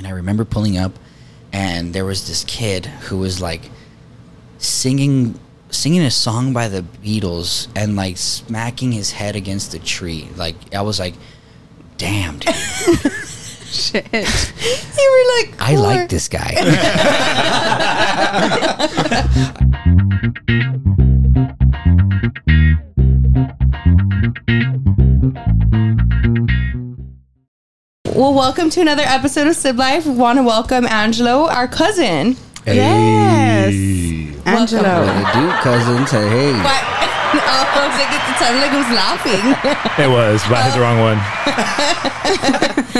and I remember pulling up, and there was this kid who was like singing singing a song by the Beatles and like smacking his head against a tree. Like I was like, damn, dude, Shit. You were like, I like this guy. Well, welcome to another episode of Sib Life. We want to welcome Angelo, our cousin. Yes. Angelo. to do, cousins? Hey, hey. But oh, I was like, it sounded like it was laughing. It was, but I hit the wrong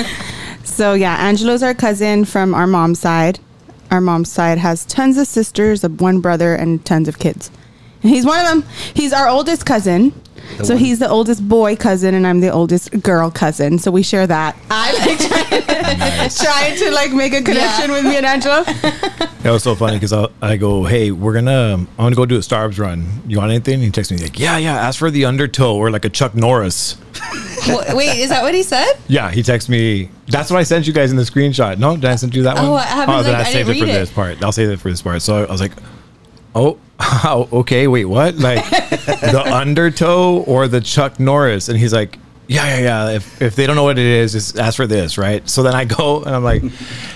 one. So yeah, Angelo's our cousin from our mom's side. Our mom's side has tons of sisters, a one brother, and tons of kids. And he's one of them. He's our oldest cousin. The so one- he's the oldest boy cousin, and I'm the oldest girl cousin. So we share that. I like trying, trying to like make a connection with me and Angelo. That was so funny because I, I go, hey, we're gonna, I'm gonna go do a Starbucks run. You want anything? He texts me like, yeah, yeah. Ask for the undertow or like a Chuck Norris. Wait, is that what he said? Yeah, he texts me. That's what I sent you guys in the screenshot. No, did I send you that Oh, one? I haven't, oh, then like, I saved didn't it for it. this part. I'll save it for this part. So I was like, oh, oh, okay, wait, what? Like the undertow or the Chuck Norris? And he's like, yeah, yeah, yeah. If if they don't know what it is, just ask for this, right? So then I go and I'm like,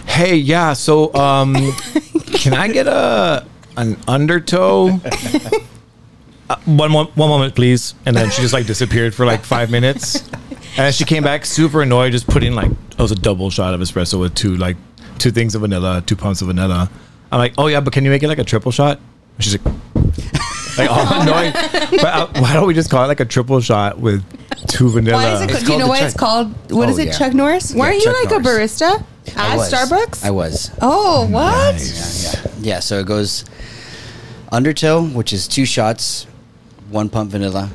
hey, yeah. So um, can I get a an undertow? Uh, one, mo- one moment, please. And then she just like disappeared for like five minutes. And she came back super annoyed, just putting like it was a double shot of espresso with two like two things of vanilla, two pumps of vanilla. I'm like, oh yeah, but can you make it like a triple shot? And she's like, like all annoying. But uh, why don't we just call it like a triple shot with two vanilla? Why is it? It's Do you know the why Chuck- it's called? What Oh, is it? yeah. Chuck Norris? Weren't you Chuck like Norris. a barista I at was. Starbucks? I was. Oh, what? Yeah, yeah. Yeah, so it goes undertow, which is two shots, one pump vanilla,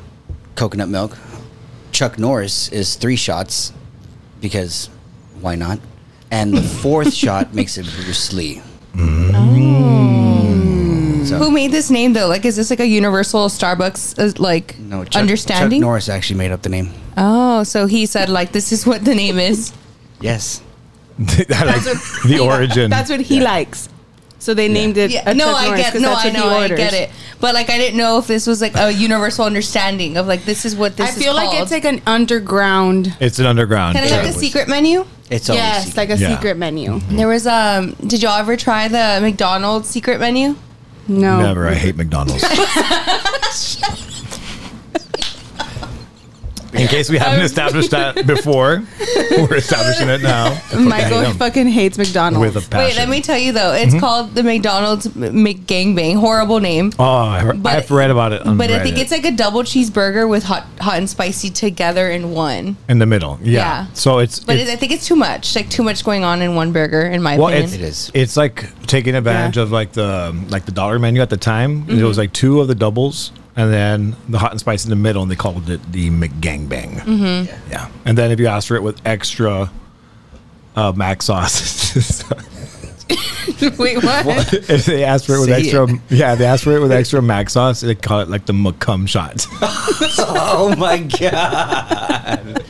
coconut milk. Chuck Norris is three shots because why not? And the fourth shot makes it Bruce Lee. So, Who made this name though? Like, is this like a universal Starbucks uh, like no, Chuck, understanding? Chuck Norris actually made up the name. Oh, so he said like this is what the name is. Yes. I like the origin. That's what he likes. So they named it. Yeah, a no, Chuck I Norris get, 'cause no, that's I know, I get it. But like, I didn't know if this was like a universal understanding of like this is what this I is feel like called. it's like an underground. it's an underground. kind of like a secret menu. It's always Yes, secret. like a Yeah. secret menu. There was um. Did y'all ever try the McDonald's secret menu? No, Never. I hate McDonald's. In case we haven't established that before, we're establishing it now. I fucking Michael hate 'em fucking hates McDonald's. with a passion. Wait, let me tell you though. It's called the McDonald's M- McGangbang. Horrible name. Oh, I heard, But- I've read about it. On But I think Reddit. it's like a double cheeseburger with hot, hot and spicy together in one. in the middle. Yeah. Yeah. So it's But it's, it, I think it's too much. Like too much going on in one burger, in my well, opinion. it's, It is. Like taking advantage Yeah. of like the like the dollar menu at the time. It Mm-hmm. was like two of the doubles, and then the hot and spicy in the middle, and they called it the McGangbang. Mm-hmm. Yeah. And then if you ask for it with extra uh, mac sauce, Wait, what? if they ask for it with Say extra, it. yeah, they ask for it with extra mac sauce. They call it like the McCum shot. Oh my god.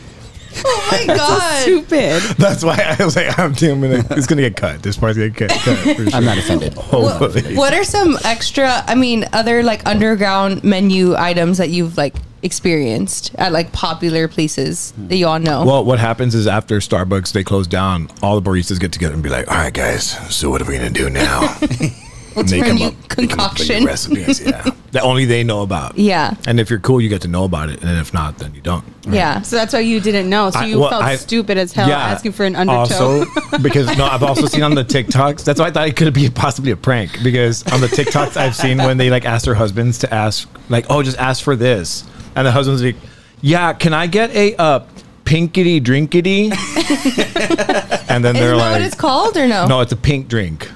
Oh my god! Stupid. That's why I was like, I'm, I'm gonna, it's gonna get cut. This part's gonna get cut. for sure. I'm not offended. Hopefully. What are some extra? I mean, other like underground menu items that you've like experienced at like popular places that you all know? Well, what happens is after Starbucks they close down, all the baristas get together and be like, "All right, guys, so what are we gonna do now?" What's And our they new come up concoction? recipes, yeah, that only they know about. Yeah. and if you're cool, you get to know about it, and if not, then you don't. Yeah. So that's why you didn't know. So I- you well, felt I- stupid as hell asking for an undertow. Also, because no, I've also seen on the TikToks. That's why I thought it could be possibly a prank. Because on the TikToks, I've seen when they like ask their husbands to ask, like, "Oh, just ask for this," and the husband's like, "Yeah, can I get a uh, pinkity drinkity?" and then Isn't they're that like, what it's called or no? "No, it's a pink drink."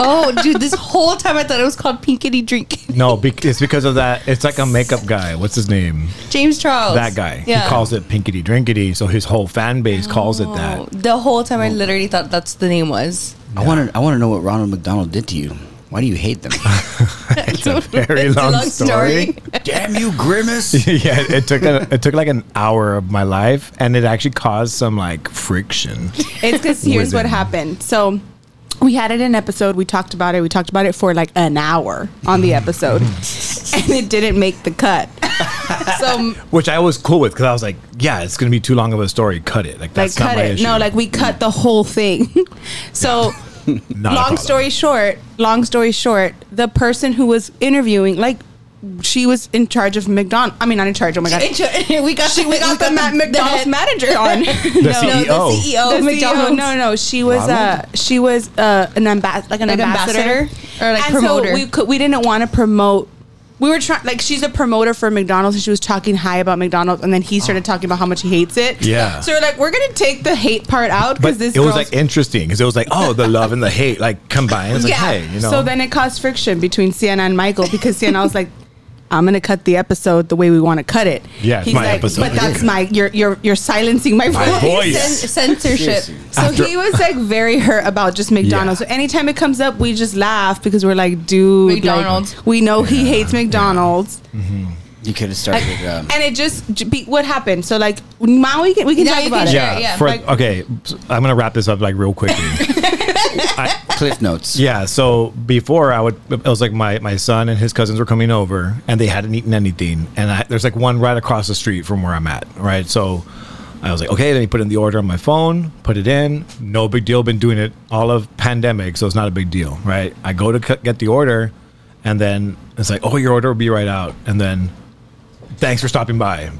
Oh, dude, this whole time I thought it was called Pinkity Drink. No, bec- it's because of that. It's like a makeup guy. What's his name? James Charles. That guy. Yeah. He calls it pinkity drinkity. So his whole fan base calls it Oh, that. the whole time I literally thought that's the name was. I want to. I want to know what Ronald McDonald did to you. Why do you hate them? it's a very It's a long, long story. story. Damn you, Grimace! yeah, it took a, it took like an hour of my life, and it actually caused some like friction. It's because here's what Within. happened. So we had it in an episode. We talked about it. We talked about it for like an hour on the episode, and it didn't make the cut. so Which I was cool with because I was like, yeah, it's gonna be too long of a story. Cut it. Like like that's not cut my it. issue. No, like we cut the whole thing. so long story short, long story short, the person who was interviewing, like, she was in charge of McDonald's. I mean, not in charge. Oh my god. we got She, we got the, Ma- McDonald's the manager on. The No, CEO. the CEO the of CEO. McDonald's. No, no, she was uh she was uh an ambas- like an Like ambassador. ambassador? Or like and promoter? So we could we didn't want to promote. We were trying like she's a promoter for McDonald's and she was talking high about McDonald's and then he started talking about how much he hates it. Yeah. So we're like, we're gonna take the hate part out because this it was like interesting because it was like, oh, the love and the hate like combined. It's like, hey, you know. So then it caused friction between Sienna and Michael because Sienna was like, I'm gonna cut the episode the way we want to cut it. Yeah, He's my like, episode. But that's my you're you're you're silencing my, My voice. voice. Cen- censorship. Seriously. So After- he was like very hurt about just McDonald's. Yeah. So anytime it comes up, we just laugh because we're like, dude, like, McDonald's. we know he hates McDonald's, You could have started. It um, and it just be, what happened. So like now we can we can Yeah, talk about can it. share yeah, yeah, for, like- okay, I'm gonna wrap this up like real quickly. Cliff notes. yeah, so before I would, it was like my my son and his cousins were coming over, and they hadn't eaten anything, and I, there's like one right across the street from where I'm at, right? So I was like, okay, then he put in the order on my phone, put it in, no big deal. Been doing it all of pandemic, so it's not a big deal, right? I go to c- get the order, and then it's like, oh, your order will be right out, and then thanks for stopping by.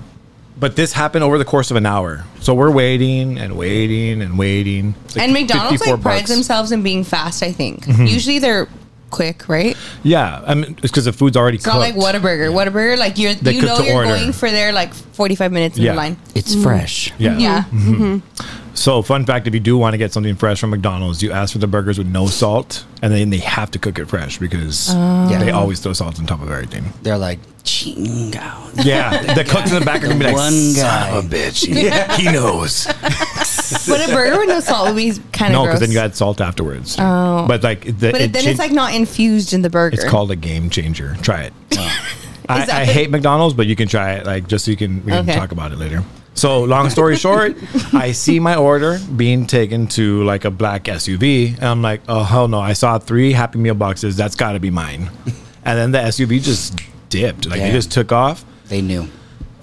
But this happened over the course of an hour. So we're waiting and waiting and waiting. Like And McDonald's like prides bucks. Mm-hmm. themselves in being fast. I think mm-hmm. usually they're quick, right? Yeah, I mean, it's because the food's already It's cooked. not like Whataburger. Whataburger, like you're They you know you're order. going for their like 45 minutes in Yeah. the line. It's mm. fresh. Yeah. Yeah. Mm-hmm. Mm-hmm. So, fun fact: if you do want to get something fresh from McDonald's, you ask for the burgers with no salt, and then they have to cook it fresh because oh. Yeah. they always throw salt on top of everything. They're like chingo. Yeah, the cooks in the back are gonna be like, One "Son guy." of a bitch, he, he knows." But a burger with no salt would be kind of no, because then you add salt afterwards. Oh. but like, the, but it then cha- it's like not infused in the burger. it's called a game changer. Try it. I, I hate McDonald's, but you can try it, like just so you can we can Okay. talk about it later. So, long story short, I see my order being taken to like a black SUV, and I'm like, oh hell no! I saw three Happy Meal boxes. That's got to be mine. And then the SUV just dipped, like Damn. just took off, They knew.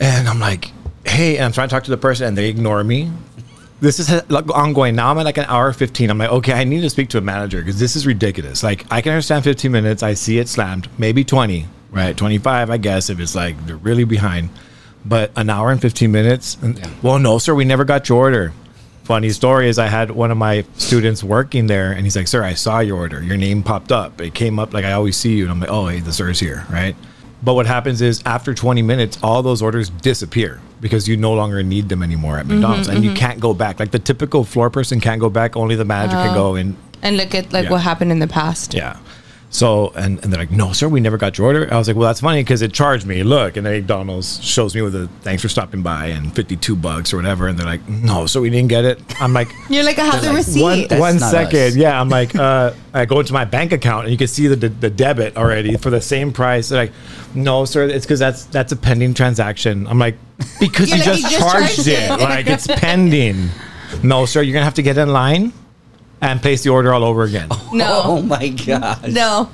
and I'm like, hey, and I'm trying to talk to the person, and they ignore me. This is like ongoing. Now I'm at like an hour 15. I'm like, okay, I need to speak to a manager because this is ridiculous. Like, I can understand 15 minutes. I see it slammed, maybe 20, right? 25, I guess, if it's like they're really behind. But an hour and 15 minutes? And, Yeah. Well, no, sir, we never got your order. Funny story is I had one of my students working there, and he's like, sir, I saw your order. Your name popped up. It came up like I always see you. And I'm like, oh, hey, the sir's here, right? But what happens is after 20 minutes, all those orders disappear because you no longer need them anymore at mm-hmm, McDonald's and you mm-hmm. can't go back. Like the typical floor person can't go back, only the manager can uh-huh. go and and look at like Yeah. what happened in the past. yeah. So and, and they're like, no, sir, we never got your order. I was like, well, that's funny because it charged me. Look, and then McDonald's shows me with a thanks for stopping by and fifty two bucks or whatever. And they're like, no, so we didn't get it. I'm like, You're like, I have the like, receipt. one That's one us. yeah. I'm like, uh, I go into my bank account and you can see the, the, the debit already for the same price. They're like, no, sir, it's because that's that's a pending transaction. I'm like, because you like, just, "You just charged, charged it, it." like it's pending. No, sir, you're gonna have to get in line and place the order all over again. no, Oh, oh my god. no.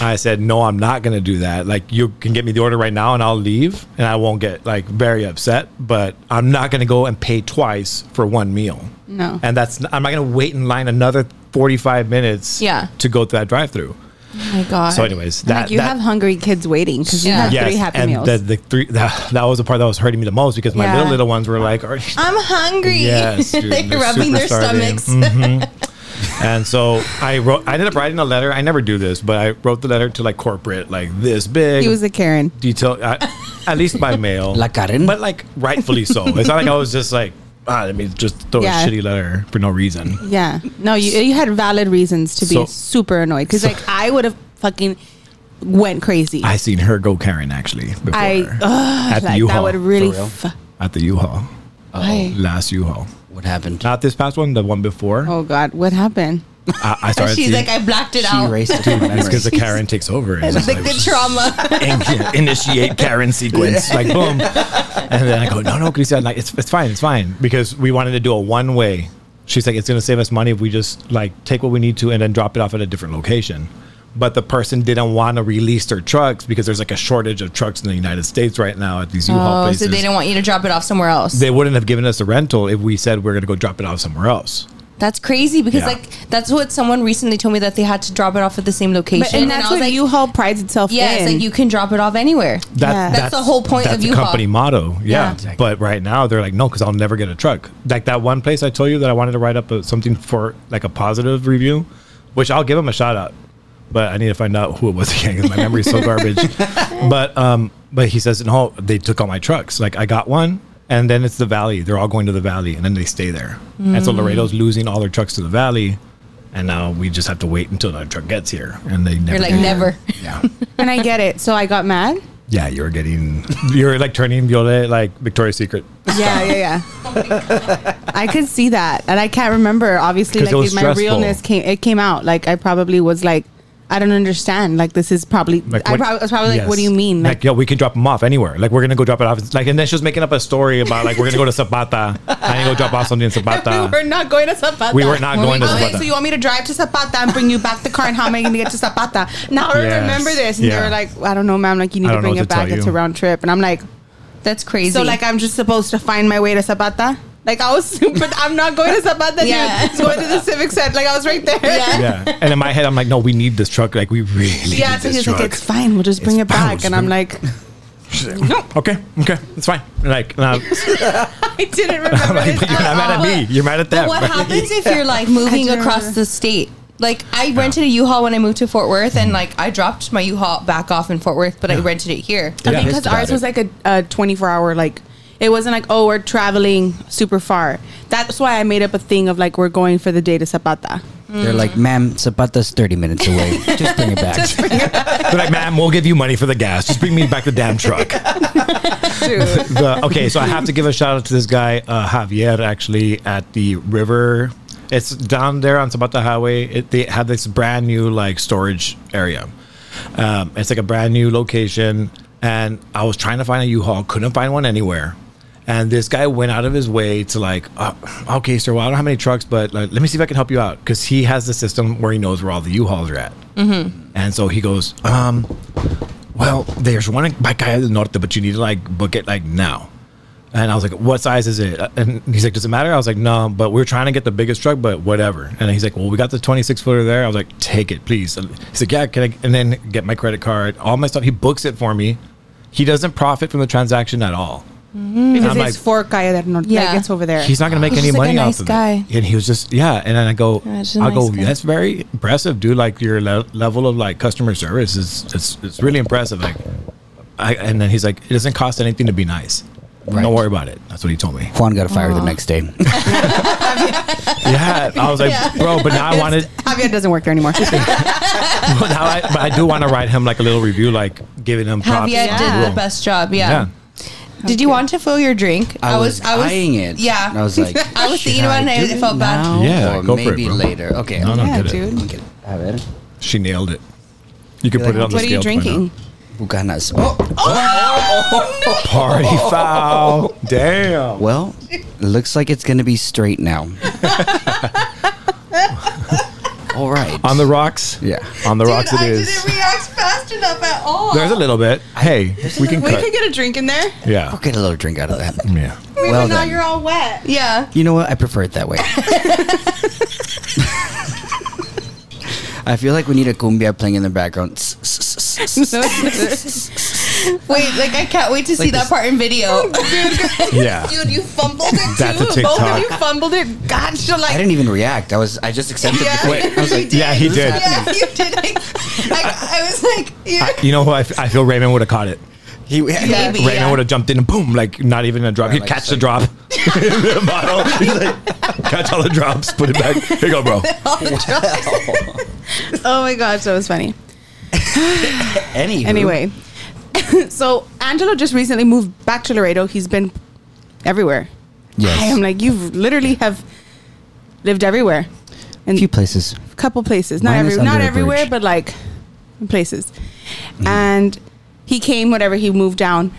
I said, no, I'm not going to do that. Like, you can get me the order right now and I'll leave and I won't get like very upset, but I'm not going to go and pay twice for one meal. No. And that's, I'm not going to wait in line another 45 minutes Yeah. to go through that drive through. Oh my god. So, anyways, like that, you that, have hungry kids waiting because you Yeah. have yes, three happy and meals. The, the three, that, that was the part that was hurting me the most because my Yeah. little, little ones were like, are, I'm hungry. Yes, dude, they're they're rubbing their starving. stomachs. Mm-hmm. And so I wrote, I ended up writing a letter. I never do this, but I wrote the letter to like corporate, like this big. he was a Karen. detail, uh, at least by mail. La Karen? But like rightfully so. It's not like I was just like, ah, let me just throw Yeah. a shitty letter for no reason. Yeah. No, you you had valid reasons to be So- super annoyed because so- like I would have fucking went crazy. I seen her go Karen actually before I ugh, at the like that U-Haul. would really. For real? F- at the U-Haul, Why? last U-Haul. What happened? Not this past one, the one before. Oh God, what happened? I, I started. She's seeing- like, I blacked it She out. erased it from her it's because the. Karen takes over. And It's it's like like, the trauma. in- initiate Karen sequence, like boom, and then I go, no, no, Christian, like it's it's fine, it's fine, because we wanted to do a one way. She's like, it's gonna save us money if we just like take what we need to and then drop it off at a different location. But the person didn't want to release their trucks because there's like a shortage of trucks in the United States right now at these U-Haul Oh, places. so they didn't want you to drop it off somewhere else. they wouldn't have given us a rental if we said we're gonna go drop it off somewhere else. That's crazy because Yeah. like that's what someone recently told me that they had to drop it off at the same location. But, and that's what like, U-Haul prides itself yeah, in. it's like you can drop it off anywhere. That, Yeah. That's the whole point that's of the U-Haul. company motto. Yeah. Yeah. Exactly. But right now they're like, no, because I'll never get a truck. Like that one place I told you that I wanted to write up a, something for like a positive review, which I'll give them a shout out. But I need to find out who it was again because my memory's so garbage. But um, but he says no, they took all my trucks. Like I got one, and then it's the valley. They're all going to the valley, and then they stay there. And so Laredo's losing all their trucks to the valley, and now we just have to wait until the truck gets here, and they never. You're like never. Yeah. and I get it. So I got mad. Yeah, you're getting, you're like turning Violet like Victoria's Secret. Yeah, yeah, yeah. I could see that, and I can't remember. Obviously, 'Cause it like was my stressful. realness came. It came out. Like I probably was like, I don't understand. Like this is probably. Like I what- probably, was probably like, Yes. what do you mean? Like, yo, we can drop them off anywhere. Like, we're gonna go drop it off. Like, and then she was making up a story about like we're gonna go to Zapata. I need to go drop off something in Zapata. we were not going to Zapata. We were not Were we going to going? Okay, Zapata. so you want me to drive to Zapata and bring you back the car, and how am I going to get to Zapata? Now I Yes. remember this, and Yeah. they were like, I don't know, ma'am. Like you need to bring it to back. It's a round trip, and I'm like, That's crazy. so like I'm just supposed to find my way to Zapata. Like I was super. I'm not going to Zapata. Yeah. Yeah, going to the Civic Center. Like I was right there. Yeah. yeah, and in my head, I'm like, no, we need this truck. Like, we really Yeah, need so this he's truck. like, it's fine. We'll just bring It's it back. just And I'm like, no, okay, okay, it's fine. Like, no, I didn't remember. I'm like, but you're at not mad at me. You're mad at them. But what happens if you're like moving across remember. the state? Like I rented a U-Haul when I moved to Fort Worth, and like I dropped my U-Haul back off in Fort Worth, but I rented it here. I Yeah. think because ours about was like a, a 24 hour like it wasn't like oh we're traveling super far. That's why I made up a thing of like we're going for the day to Zapata. They're like, ma'am, Zapata's 30 minutes away. Just bring it back. They're like, ma'am, we'll give you money for the gas. Just bring me back the damn truck. the, okay, so I have to give a shout out to this guy, uh, Javier, actually, at the river. It's down there on Zapata Highway. It, they have this brand new like storage area. Um, it's like a brand new location, and I was trying to find a U-Haul, couldn't find one anywhere. And this guy went out of his way to like, uh, okay, sir, well, I don't have many trucks, but like, let me see if I can help you out because he has the system where he knows where all the U-Hauls are at. And so he goes, um, well, there's one in Bacaya del Norte, but you need to like book it like now. And I was like, what size is it? And he's like, does it matter? I was like, no, but we're trying to get the biggest truck, but whatever. And he's like, well, we got the 26 footer there. I was like, take it, please. And he's like, yeah, can I? And then get my credit card, all my stuff. He books it for me. He doesn't profit from the transaction at all. Mm-hmm. Because I'm it's like- for Calle del Norte. Yeah. Like it's over there. He's not going to make He's any just like money a off of guy. it. And he was just, yeah. And then I go, Yeah, just a I go, guy. that's very impressive, dude. Like your le- level of like customer service is, it's, it's really impressive. Like, I, and then he's like, it doesn't cost anything to be nice. Right. Don't worry about it. That's what he told me. Juan got fired the next day. Yeah, I was like, bro, but now I wanted, Javier doesn't work there anymore. but now I, but I do want to write him like a little review, like giving him props. Javier Yeah. did Cool. the best job. Yeah. Yeah. Did you want to fill your drink? I was, I was eyeing it. Yeah. And I was like, I was should thinking about it and do I felt bad. now Yeah, or go for it, maybe bro. later. Okay. No, no, Yeah, get it. dude. Okay. A ver. She nailed it. You can You're put it on the screen. what are scale you to find drinking? Bucanas. Oh, oh, oh out. Party foul. Damn. well, it looks like it's going to be straight now. All right. On the rocks. Yeah. On the rocks it I is. didn't react fast enough at all. There's a little bit. Hey, we can we cut. could get a drink in there. Yeah. I'll get a little drink out of that. Yeah. Well now then. you're all wet. yeah. You know what? I prefer it that way. I feel like we need a cumbia playing in the background. Wait, like I can't wait to see Like that part in video. Oh, yeah. Dude, you fumbled it That's too. a Both TikTok. of you fumbled it. Gotcha. Like, I didn't even react. I was. I just accepted Yeah. the wait. I was like, Yeah, he did. Yeah, you did. Like, I, I was like, you I, you know what? I, f- I feel Raymond would have caught it. He, Maybe. Raymond Yeah. would have jumped in and boom, like not even a drop. Right, He'd like catch the drop. the bottle. He's like, catch all the drops, put it back. Here you go, bro. oh my gosh, that was funny. Anywho, Anyway, so Angelo just recently moved back to Laredo. He's been everywhere. Yes. I am like, you've literally have lived everywhere. A few places. A couple places, not Mine every, not everywhere, bridge. but like places. Mm-hmm. And he came, whatever. He moved down,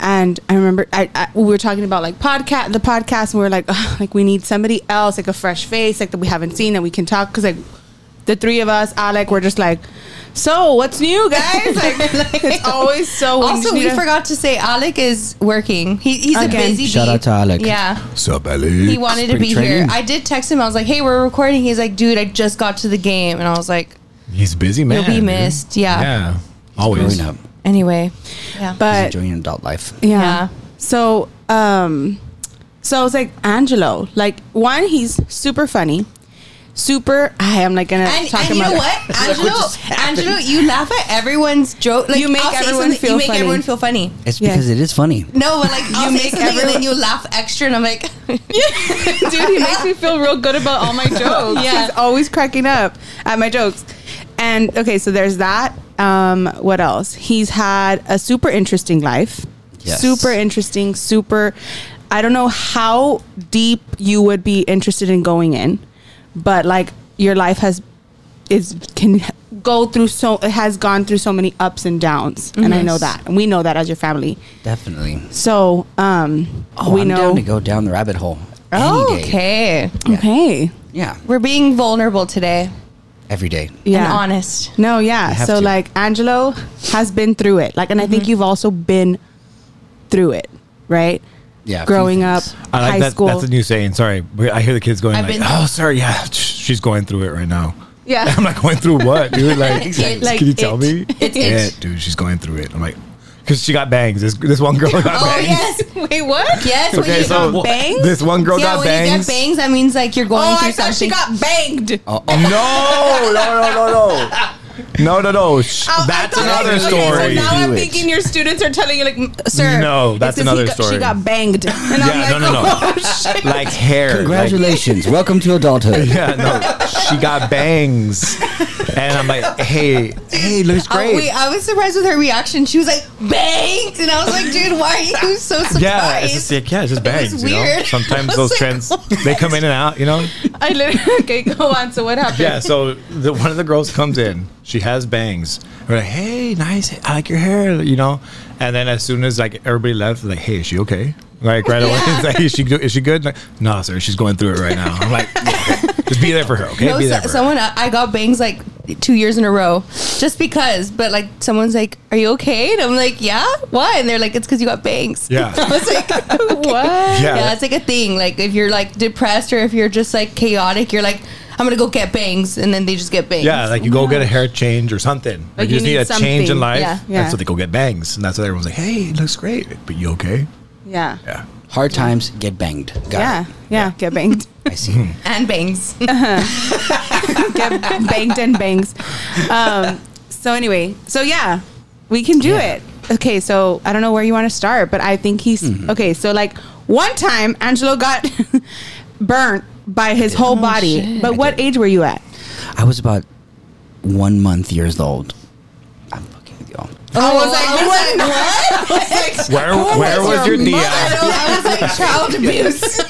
and I remember I, I we were talking about like podcast, the podcast, and we were like, "Ugh, like we need somebody else, like a fresh face, like that we haven't seen that we can talk because like the three of us, Alec, we're just like, so what's new, guys? Like, it's always so. Also, we a- forgot to say Alec is working. He, he's Again. a busy Shout bee. out to Alec. Yeah. Sup, Alex? He wanted to Spring be here. I did text him. I was like, "Hey, we're recording." He's like, "Dude, I just got to the game," and I was like, He's busy man. You'll be dude. missed, yeah. Yeah. Always. Growing up. "Anyway, yeah, He's enjoying adult life. Yeah. Yeah. So, um, so I was like, Angelo, like one, he's super funny, super. I am not gonna And, talk and you about know what, Angelo? Angelo, you laugh at everyone's joke. Like You make I'll everyone feel You make funny. everyone feel funny. It's Yeah. because it is funny. No, but like I'll You say make something and everyone- then you laugh extra, and I'm like, Dude, he makes me feel real good about all my jokes. Yeah. He's always cracking up at my jokes. And okay, so there's that. Um, what else? He's had a super interesting life. Yes. Super interesting, super I don't know how deep you would be interested in going in, but like your life has is can go through so it has gone through so many ups and downs. And I know that. And we know that as your family. Definitely. So um Oh, we I'm know down to go down the rabbit hole. Any oh, day. okay, Yeah. Okay. Yeah. we're being vulnerable today Every day. Yeah. and honest. No, yeah. So to. like Angelo has been through it. Like and I Mm-hmm. think you've also been through it, right? Yeah. Growing up. I like high that. school. That's a new saying. Sorry, I hear the kids going I've like, been- "Oh, sorry, yeah, she's going through it right now." yeah. I'm like, "Going through what, dude? Like, It- like, can you tell it- me?" it's yeah, it. dude, she's going through it. I'm like, because she got bangs. This this one girl got Oh bangs. yes, Wait, what? yes. when Okay, you so got bangs? this one girl yeah, got when bangs. you get bangs, that means like you're going Oh, through I thought something. she got banged. Oh, no, no, no, no, no, no, no, no. Sh- Oh, I that's thought- another okay, story. So now I'm it. thinking your students are telling you, like, sir. No, it that's says another got- story. She got banged. And I'm like, no, no, no. oh, shit. like hair. like- Congratulations. Welcome to adulthood. yeah, no. She got bangs, and I'm like, hey, hey, looks Oh, great. wait, I was surprised with her reaction. She was like, "Bangs," and I was like, "Dude, why are you so surprised?" Yeah, it's just like, yeah, it's just It was bangs. You know, weird. sometimes I those like, trends they come in and out. You know. I literally, okay, go on. So what happened? Yeah. So the one of the girls comes in. She has bangs. We're like, hey, nice. I like your hair. You know. And then as soon as like everybody left, like, hey, is she okay? Like right away, Yeah. like, is she is she good? Like, no, sir, she's going through it right now. I'm like, just be there for her, okay? No, be there so, for her. someone I I got bangs like two years in a row, just because. But like, someone's like, "Are you okay?" And I'm like, "Yeah." Why? And they're like, "It's because you got bangs." Yeah. I was like, What? Yeah. Yeah, it's like a thing. Like if you're like depressed or if you're just like chaotic, you're like, "I'm gonna go get bangs," and then they just get bangs. Yeah, like you go get a hair change or something. Like, Like you you just need, need a change in life. Yeah. Yeah. And so they go get bangs. And that's why everyone's like, hey, it looks great. But you okay? Yeah. Yeah. Hard times get banged. Got Yeah. it. Yeah. Get banged. I see. Hmm. and bangs. Uh-huh. get banged and bangs. Um, so anyway, so yeah, we can do Yeah. it. Okay, so I don't know where you want to start, but I think he's mm-hmm. okay. So like one time, Angelo got burnt by his whole body. shit. But what age were you at? I was about one month years old. I'm fucking with y'all. I was like, I was like, what? Where where was your mother? DM? I was like, child abuse.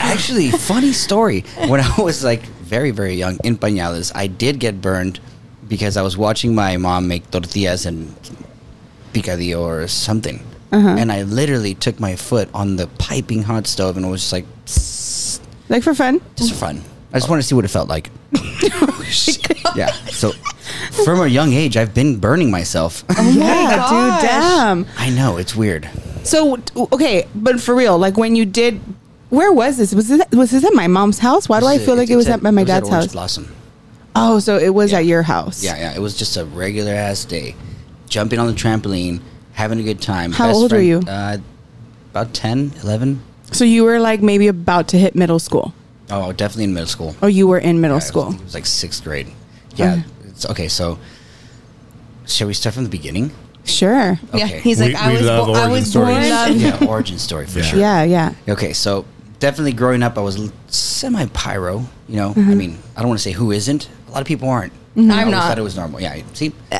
Actually, funny story. When I was like very, very young in pañales, I did get burned because I was watching my mom make tortillas and picadillo or something. Uh-huh. And I literally took my foot on the piping hot stove and it was just like, "Psst," like for fun? just for fun. I just wanted to see what it felt like. yeah. So from a young age, I've been burning myself. yeah, gosh. dude, damn. I know, it's weird. So okay, but for real, like when you did, where was this? Was this was this at my mom's house? Why do I feel like it was at, my it was dad's Orange house? Blossom. Oh, so it was Yeah. at your house. Yeah, yeah. It was just a regular ass day. Jumping on the trampoline, having a good time. How old were you? Uh, about 10, 11. So you were like maybe about to hit middle school, Oh, definitely in middle school. Oh, you were in middle Yeah, it was- school. It was like sixth grade. Yeah. Okay. It's, okay, so shall we start from the beginning? Sure. Yeah, Okay. he's like, We- I we was, love bo- I origin was born. yeah, origin story for Yeah. sure. Yeah, yeah. Okay, so definitely growing up, I was semi pyro. You know, Mm-hmm. I mean, I don't want to say who isn't. A lot of people aren't. I'm I always not. thought it was normal. Yeah, see,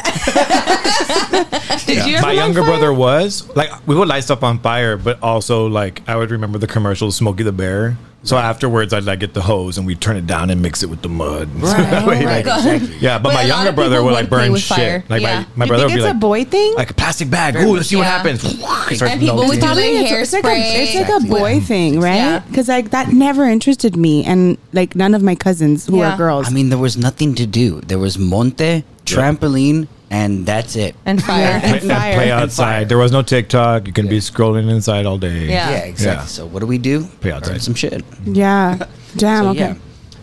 Did you ever My younger fire? brother was like we would light stuff on fire, but also like I would remember the commercial Smokey the Bear So afterwards, I'd like get the hose and we'd turn it down and mix it with the mud. Right. Way, Right, like- exactly. Yeah, but But my younger brother would would like burn with fire. shit. Like Yeah. my, my you brother would think be it's like, a boy thing? like a plastic bag. Ooh, let's see what happens. And people would do Probably like it's- hair it's like a, spray. it's like a Exactly. boy thing, right? Yeah. Because like that never interested me, and like none of my cousins who Yeah. are girls. I mean, there was nothing to do. There was monte, trampoline, and that's it. and fire. Yeah. Play, and fire. play And outside. fire. There was no TikTok. You can be scrolling inside all day. Yeah. yeah, exactly. Yeah. So what do we do? Play outside. Burn some shit. yeah, damn. So, okay. yeah,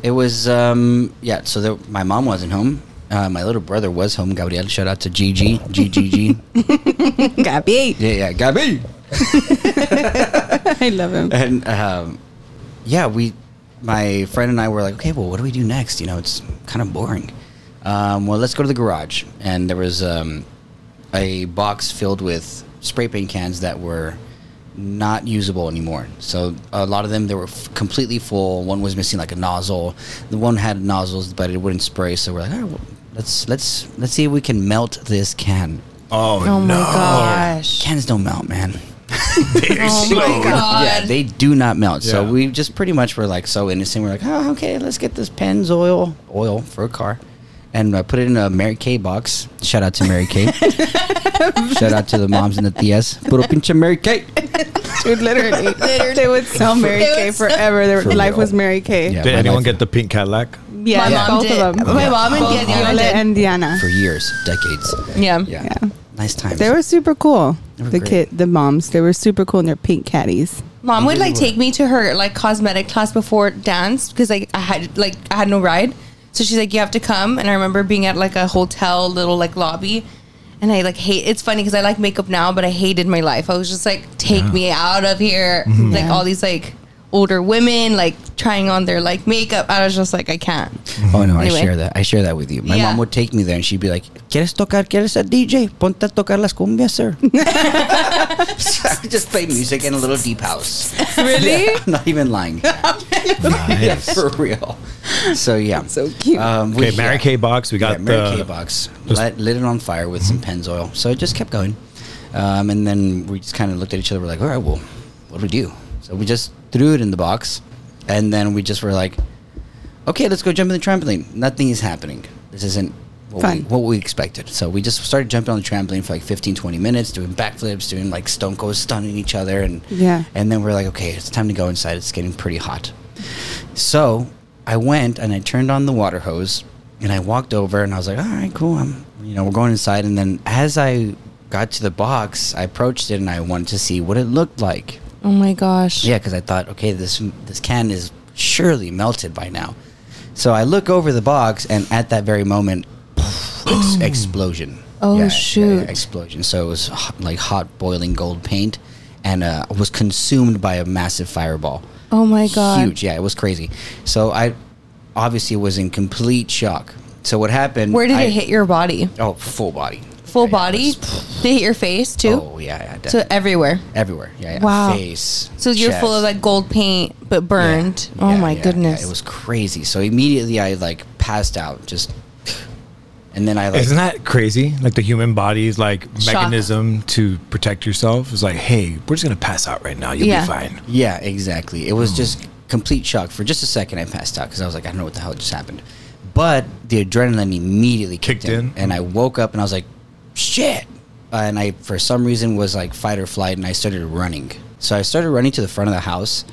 it was. Um, yeah, so there, my mom wasn't home. Uh, my little brother was home. Gabriel, shout out to GG, GGG. Gabby, yeah, yeah, Gabi. I love him. And um, yeah, we, my friend and I were like, okay, well, what do we do next? You know, it's kind of boring. Um, well, let's go to the garage. And there was um, a box filled with spray paint cans that were not usable anymore. So a lot of them they were f- completely full. One was missing like a nozzle. The one had nozzles, but it wouldn't spray. So we're like, all right, well, let's let's let's see if we can melt this can. Oh, Oh my no. gosh. Cans don't melt, man. Oh my god. Yeah, they do not melt. So we just pretty much were like so innocent. We're like, oh, okay, let's get this Pennzoil, oil for a car, and I put it in a Mary Kay box. Shout out to Mary Kay. Shout out to the moms and the tias. Puro pinche Mary Kay. Dude, literally, they would sell Mary They would Kay sell- forever. Their For life real. was Mary Kay. Yeah. Did my anyone life- get the pink Cadillac? Yeah, My mom both did. of them. My mom and Both Diana Violet did. and Diana. For years, decades. Yeah. Yeah. Yeah. Nice times. They were super cool. Were The great. kid, the moms, they were super cool in their pink caddies. Mom would really like were. take me to her like cosmetic class before dance because like I had like I had no ride. So she's like, you have to come. And I remember being at like a hotel little like lobby. And I like hate it's funny because I like makeup now, but I hated my life. I was just like, take me out of here. Mm-hmm. Like Yeah. all these like older women like trying on their like makeup. I was just like, I can't. Oh no, Anyway. I share that. I share that with you. My Yeah. mom would take me there, and she'd be like, "¿Quieres tocar? ¿Quieres a DJ? Ponte a tocar las cumbias, sir." so I just play music in a little deep house. Really? Yeah, I'm not even lying. yeah, for real. So yeah, So cute. Um, we- Okay, Mary yeah. Kay box. We got yeah, Mary the Kay box. just- Lit, lit it on fire with some Pennzoil. So it just kept going. Um, and then we just kind of looked at each other. We're like, all right, well, what do we do? So we just threw it in the box. And then we just were like, okay, let's go jump in the trampoline. Nothing is happening. This isn't what, we, what we expected. So we just started jumping on the trampoline for like 15, 20 minutes, doing backflips, doing like stone cold stunning each other. And, Yeah. and then we're like, okay, it's time to go inside. It's getting pretty hot. So I went and I turned on the water hose and I walked over and I was like, all right, cool. I'm, you know, we're going inside. And then as I got to the box, I approached it and I wanted to see what it looked like. Oh my gosh. Yeah, because I thought, okay, this this can is surely melted by now. So I look over the box and at that very moment, ex- explosion. Oh, yeah, shoot. explosion. So it was hot, like hot boiling gold paint and uh, was consumed by a massive fireball Oh my god. huge. Yeah, it was crazy. So I obviously was in complete shock. So what happened? Where did I- it hit your body? Oh, full body. Full Yeah, yeah, body? was- Did it hit your face too? Oh yeah, yeah. so everywhere. everywhere. Yeah, yeah. Wow. Face. So you're full of like gold paint, but Yeah, burned. Oh yeah, my yeah, goodness. yeah. It was crazy. So immediately I like passed out, just, and then I like. Isn't that crazy? Like the human body's like Shock. mechanism to protect yourself is like, hey, we're just gonna pass out right now. You'll Yeah. be fine. Yeah, exactly. It was just complete shock. For just a second, I passed out because I was like, I don't know what the hell just happened. But the adrenaline immediately kicked, Kicked in? and I woke up and I was like, shit. Uh, and I, for some reason, was like fight or flight, and I started running. So I started running to the front of the house,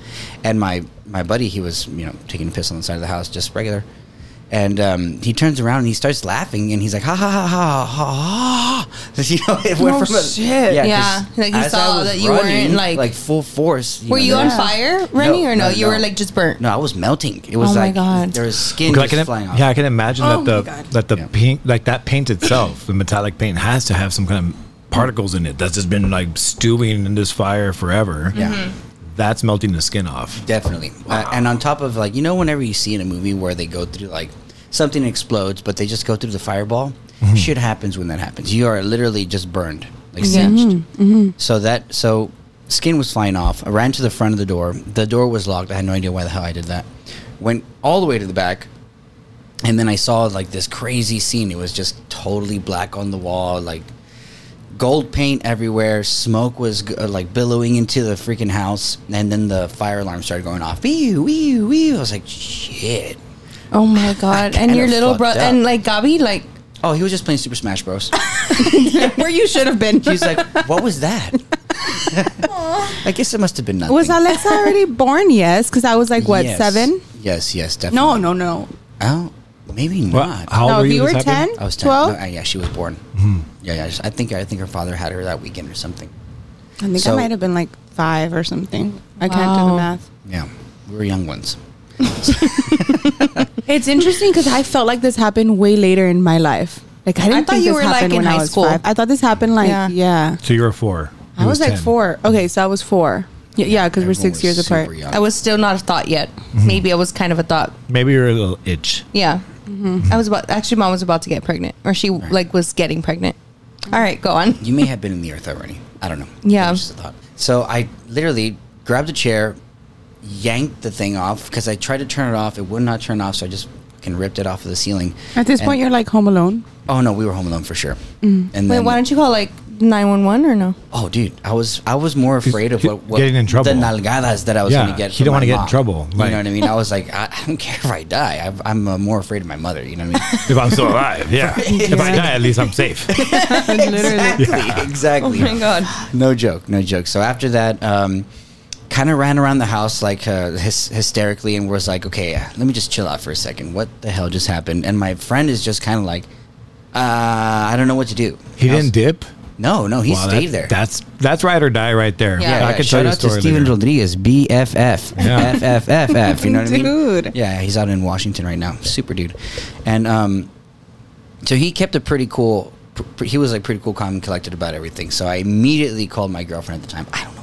and my my buddy, he was you know taking a piss on the side of the house, just regular. And um, he turns around and he starts laughing, and he's like, ha ha ha ha ha. ha. You know, it went Oh, from a, shit. Yeah, 'cause like you saw that you weren't, like- like full force. Were know, you on was- fire running No, or no? no, you no. were like just burnt. No, I was melting. It was Oh my like God. there was skin Because just can, flying off. yeah, I can imagine Oh that the that the Yeah. paint, like that paint itself, the metallic paint, has to have some kind of particles in it that's just been like stewing in this fire forever. Yeah. Mm-hmm. that's melting the skin off. Definitely. Uh, and on top of like, you know, whenever you see in a movie where they go through like something explodes, but they just go through the fireball, mm-hmm. shit happens when that happens. You are literally just burned, like Yeah. singed. Mm-hmm. Mm-hmm. So that so skin was flying off. I ran to the front of the door. The door was locked. I had no idea why the hell I did that. Went all the way to the back. And then I saw like this crazy scene. It was just totally black on the wall, like gold paint everywhere. Smoke was uh, like billowing into the freaking house, and then the fire alarm started going off. Wee wee wee. I was like, shit. Oh my god! And your little fucked brother and like Gabi, like Oh, he was just playing Super Smash Bros. Where you should have been. He's like, what was that? I guess it must have been nothing. was Alexa already born? Yes, because I was like what Yes. seven? Yes, yes, definitely. No, no, no. Oh, maybe What? not. How no, old were if you? you were this happened? 10, I was 10. 12, No, uh, yeah, she was born. Hmm. Yeah, yeah. I think I think her father had her that weekend or something. I think So- I might have been like five or something. I can't do the Wow. math. Yeah, we were young ones. It's interesting because I felt like this happened way later in my life. Like I didn't I thought think you this were, like, in when I high was school. five. I thought this happened like Yeah. yeah. So you were four. He I was, like 10. four. Okay, so I was four. Y- Yeah, because we're six years apart. young. I was still not a thought yet. Mm-hmm. Maybe I was kind of a thought. Maybe you're a little itch. Yeah, mm-hmm. I was about. Actually, mom was about to get pregnant, or she like was getting pregnant. All right, go on. You may have been in the earth already. I don't know. Yeah. Just a thought. So I literally grabbed a chair, yanked the thing off because I tried to turn it off. It would not turn off, so I just fucking ripped it off of the ceiling. At this And- point, you're like home alone. Oh no, we were home alone for sure. And Wait, then, why don't you call like nine one one or no? Oh, dude, I was I was more afraid of what, what getting in trouble. the nalgadas that I was Yeah, going to get. he from don't wanna get in mom. trouble, You know what I mean? I was like, I, I don't care if I die. I, I'm uh, more afraid of my mother. You know what I mean? If I'm still alive, yeah. If I die, at least I'm safe. exactly, exactly. Oh my god! No joke, no joke. So after that, um, kind of ran around the house like uh, hys- hysterically and was like, okay, uh, let me just chill out for a second. What the hell just happened? And my friend is just kind of like, uh, I don't know what to do. He I didn't dip. No, no, he Wow, stayed that- there. That's that's ride or die right there. Yeah. yeah, I yeah. can Shout tell you a out to story. Steven later. Rodriguez, BFF, Yeah. FFFF. You know what I mean? Dude. Yeah, he's out in Washington right now. Super dude. And um, so he kept a pretty cool. Pr- pr- he was like pretty cool, calm, and collected about everything. So I immediately called my girlfriend at the time. I don't know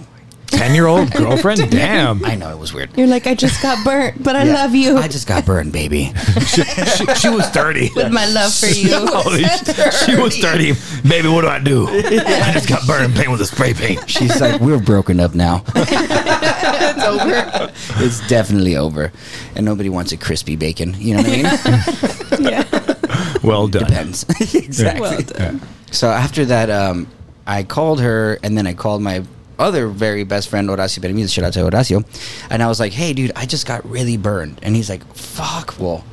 why. Ten year old girlfriend. Damn. I know it was weird. You're like I just got burnt, but I Yeah. love you I just got burned, baby. she, she, she was thirty. with my love for you. Holy sh- she was 30. Baby, what do I do? I just got burned playing with a spray paint. She's like, we're broken up now. it's over. it's definitely over, and nobody wants a crispy bacon. You know what I mean? yeah. Well done. Depends. exactly. Well done. So after that, um, I called her, and then I called my other very best friend Horacio Bermudez. Shout out to Horacio, and I was like, "Hey, dude, I just got really burned," and he's like, "Fuck, well,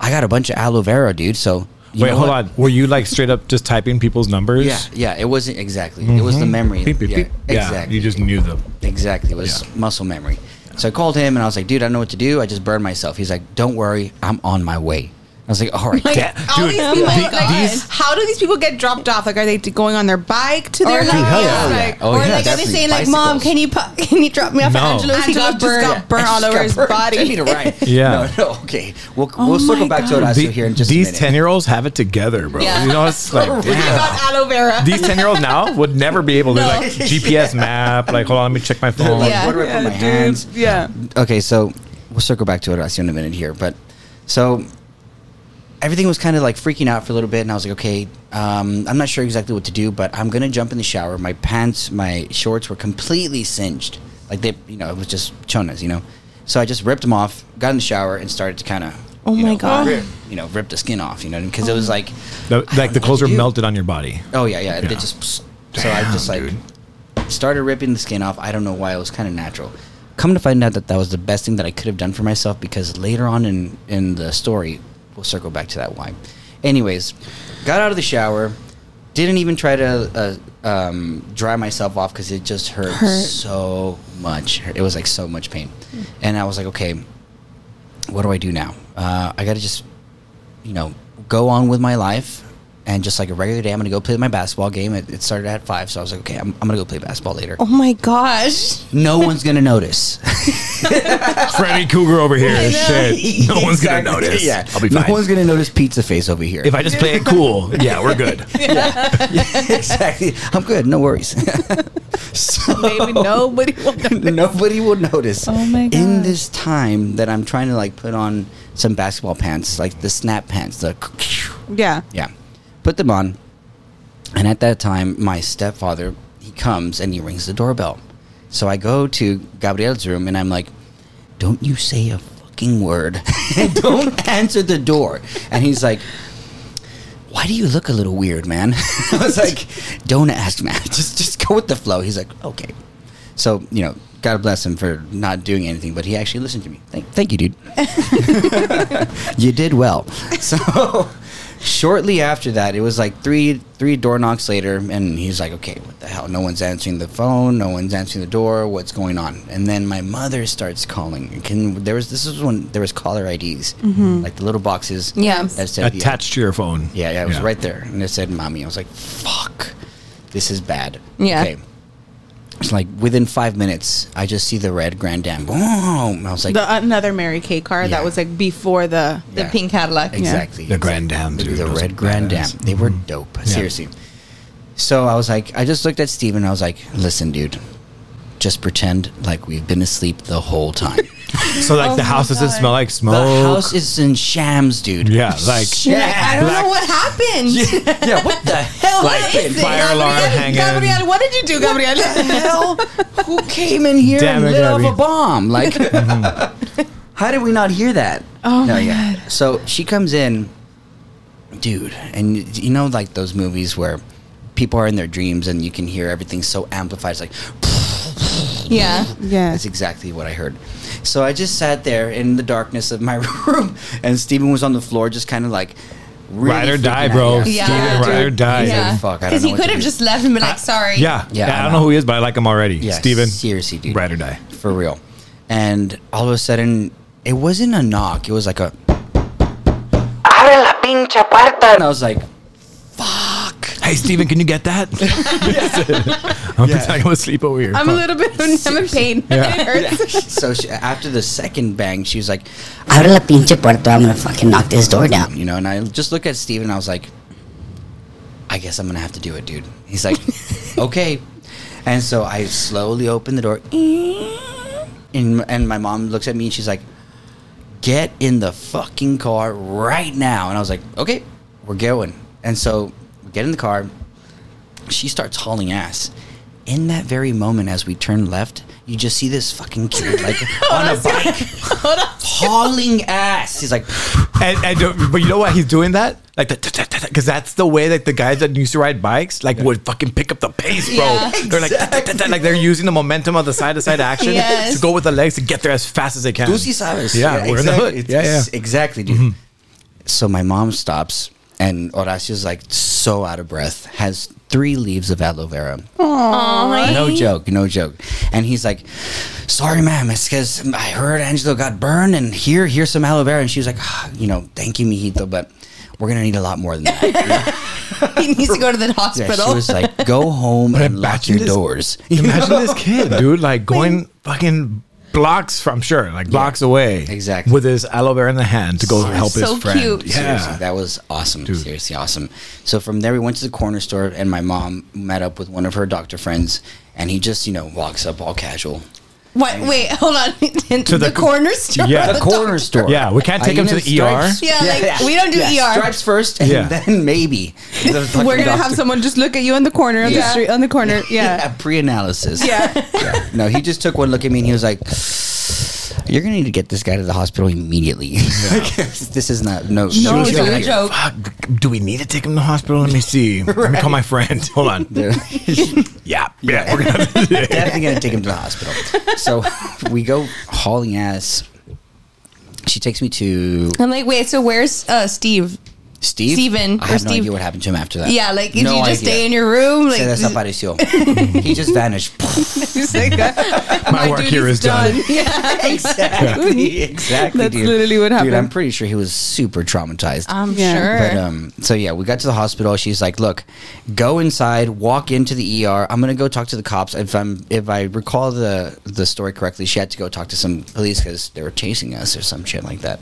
I got a bunch of aloe vera, dude." So you Wait, hold what? on. Were you like straight up just typing people's numbers? Yeah, yeah. It wasn't exactly. It was the mm-hmm. memory. Beep, beep, yeah, beep. Yeah, exactly. you just knew them. Exactly. It was Yeah. muscle memory. So I called him and I was like, dude, I don't know what to do. I just burned myself. He's like, don't worry, I'm on my way. I was like, oh, all right, Like, dad. all dude, these oh people, my like, these- how do these people get dropped off? Like, are they going on their bike to their oh, Or like, house? hell yeah. Like, Oh, or yeah, like are they definitely. saying like, "Mom, can you pu- can you drop me off No. at Angelo's? He Angelo got just burned." got burnt all over his Take body. me to ride. Yeah. No, no, okay. We'll, Oh we'll circle my back to God. Horacio The- here in just these 10 year olds have it together, bro. Yeah. You know, it's like, We got aloe vera. These 10 year olds now would never be able to like GPS map. Like, hold on, let me check my phone. Yeah. where do I put my hands? Yeah. Okay, so we'll circle back to Horacio in a minute here. But so everything was kind of like freaking out for a little bit, and I was like, okay, um, I'm not sure exactly what to do, but I'm gonna jump in the shower. My pants, my shorts were completely singed, like they, you know, it was just chonas, you know. So I just ripped them off, got in the shower, and started to kind of, Oh my God. rip, you know, rip the skin off, you know, because it was like, The- like the clothes were melted on your body. Oh yeah, yeah. They Yeah. just so I just like Damn, started ripping the skin off. I don't know why it was kind of natural. Come to find out that that was the best thing that I could have done for myself because later on in in the story, we'll circle back to that why. Anyways, got out of the shower, didn't even try to uh, um, dry myself off because it just hurt, Hurt. so much. It was like so much pain, and I was like, okay, what do I do now? Uh, I got to just you know, go on with my life. And just like a regular day, I'm gonna go play my basketball game. It, it started at five, so I was like, okay, I'm, I'm gonna go play basketball later. Oh my gosh! No one's gonna notice. Freddy Krueger over here. Shit. No one's going to Exactly. notice. Yeah, I'll be fine. no one's gonna notice pizza face over here. if I just play it cool, yeah, we're good. exactly, I'm good. No worries. so, Maybe nobody will know. nobody will notice. Oh my In God. this time that I'm trying to like put on some basketball pants, like the snap pants, the Yeah. Yeah. Put them on. And at that time, my stepfather, he comes and he rings the doorbell. So I go to Gabriel's room and I'm like, don't you say a fucking word. don't answer the door. And he's like, why do you look a little weird, man? I was like, don't ask, man. Just just go with the flow. He's like, okay. So you know, God bless him for not doing anything, but he actually listened to me. Thank, thank you, dude. you did well. So shortly after that, it was like three three door knocks later, and he's like, "Okay, what the hell? No one's answering the phone. No one's answering the door. What's going on?" And then my mother starts calling. Can there was this is when there was caller IDs, mm-hmm. like the little boxes. Yeah. that said, Attached to your phone. Yeah, yeah, it was right there, and it said "mommy." I was like, "Fuck, this is bad." Yeah. Okay. It's like within five minutes, I just see the red Grand Am. Boom! I was like, The another Mary Kay car Yeah. that was like before the. The Yeah. pink Cadillac. Exactly. The Grand Am, The, dude. the Those red Grand Am. badass. They were Mhm. dope. Seriously. So I was like, I just looked at Steven. I was like, listen, dude, just pretend like we've been asleep the whole time. So like Oh the my house doesn't God. smell like smoke. the house is in shams, dude. yeah, like I don't Black- know what happened. yeah. What the hell Like happened? fire alarm hanging. Gabriel, what did you do, Gabriel? the hell? Who came in here Damn and it, lit off a bomb? Like, mm-hmm. how did we not hear that? Oh no, my yeah. So she comes in, dude, and y- you know, like those movies where people are in their dreams and you can hear everything so amplified. It's like, Yeah. yeah. that's exactly what I heard. So I just sat there in the darkness of my room, and Steven was on the floor, just kind of like. Really Ride or die, bro. Yeah. Steven, ride or die. Yeah. Yeah. fuck, Because he could have just left and been like, sorry. Yeah, Yeah, yeah. I I don't know. know who he is, but I like him already. Yeah, Steven, seriously, dude. ride or die. for real. And all of a sudden, it wasn't a knock. It was like a. Abre la pinche puerta. And I was like, fuck. Hey, Steven, can you get that? I'm Yeah. pretending I'm asleep over here. I'm a little bit. I'm in pain. Yeah. it hurts. So she, after the second bang, she was like, Abre la pinche puerta, I'm gonna fucking knock this door down. you know, and I just looked at Steven and I was like, I guess I'm going to have to do it, dude. He's like, okay. And so I slowly opened the door. And, and my mom looks at me and she's like, get in the fucking car right now. And I was like, okay, we're going. And so we get in the car. She starts hauling ass. In that very moment, as we turn left, you just see this fucking kid like on a bike hauling ass. He's like, and, and but you know why he's doing that? Like the because that's the way like the guys that used to ride bikes like would fucking pick up the pace, bro. Yeah. They're like like they're using the momentum of the side to side action Yes. to go with the legs to get there as fast as they can. Tú sí sabes. Yeah, we're in the hood. It's- Yeah, yeah. Exactly, dude. Mm-hmm. So my mom stops, and Horacio's like so out of breath, has three leaves of aloe vera. No joke, no joke. And he's like, "Sorry, ma'am, it's because I heard Angelo got burned, and here, here's some aloe vera." And she was like, ah, "You know, thank you, mijito, but we're gonna need a lot more than that." he needs to go to the yeah, hospital. she was like, "Go home and lock your this- doors." Imagine this kid, dude, like going fucking blocks from sure, like blocks away, exactly. with his aloe vera in the hand to go help So his friend. cute. Yeah, Seriously, that was awesome. Dude. Seriously, awesome. So from there, we went to the corner store, and my mom met up with one of her doctor friends, and he just, you know, walks up all casual. What? Wait, hold on. to the- the, corner store. Yeah. The corner store. Yeah, we can't take him to the ER. Yeah, like, we don't do ER. Stripes first, and Yeah. then maybe. the We're gonna have someone just look at you on the corner of the street on the corner. Yeah. pre-analysis. Yeah. yeah. No, he just took one look at me, and he was like. You're gonna need to get this guy to the hospital immediately. this is not no No, no it's joke. no joke. Fuck, do we need to take him to the hospital? Let me see. Let me call my friend. Hold on. Yeah, yeah, we're gonna. definitely gonna take him to the hospital. So we go hauling ass. She takes me to I'm like, wait, so where's uh, Steve? Steve. Steven, I or have no idea what happened to him after that. Yeah, like, did No you just idea. stay in your room? Like, Se desapareció. he just vanished. He's like, uh, My work here is duty's done. yeah. exactly. Exactly. That's dude. literally what happened. Dude, I'm pretty sure he was super traumatized. I'm Yeah. sure. But um, so yeah, we got to the hospital. She's like, "Look, go inside, walk into the ER. I'm gonna go talk to the cops. If I'm, if I recall the the story correctly, she had to go talk to some police because they were chasing us or some shit like that.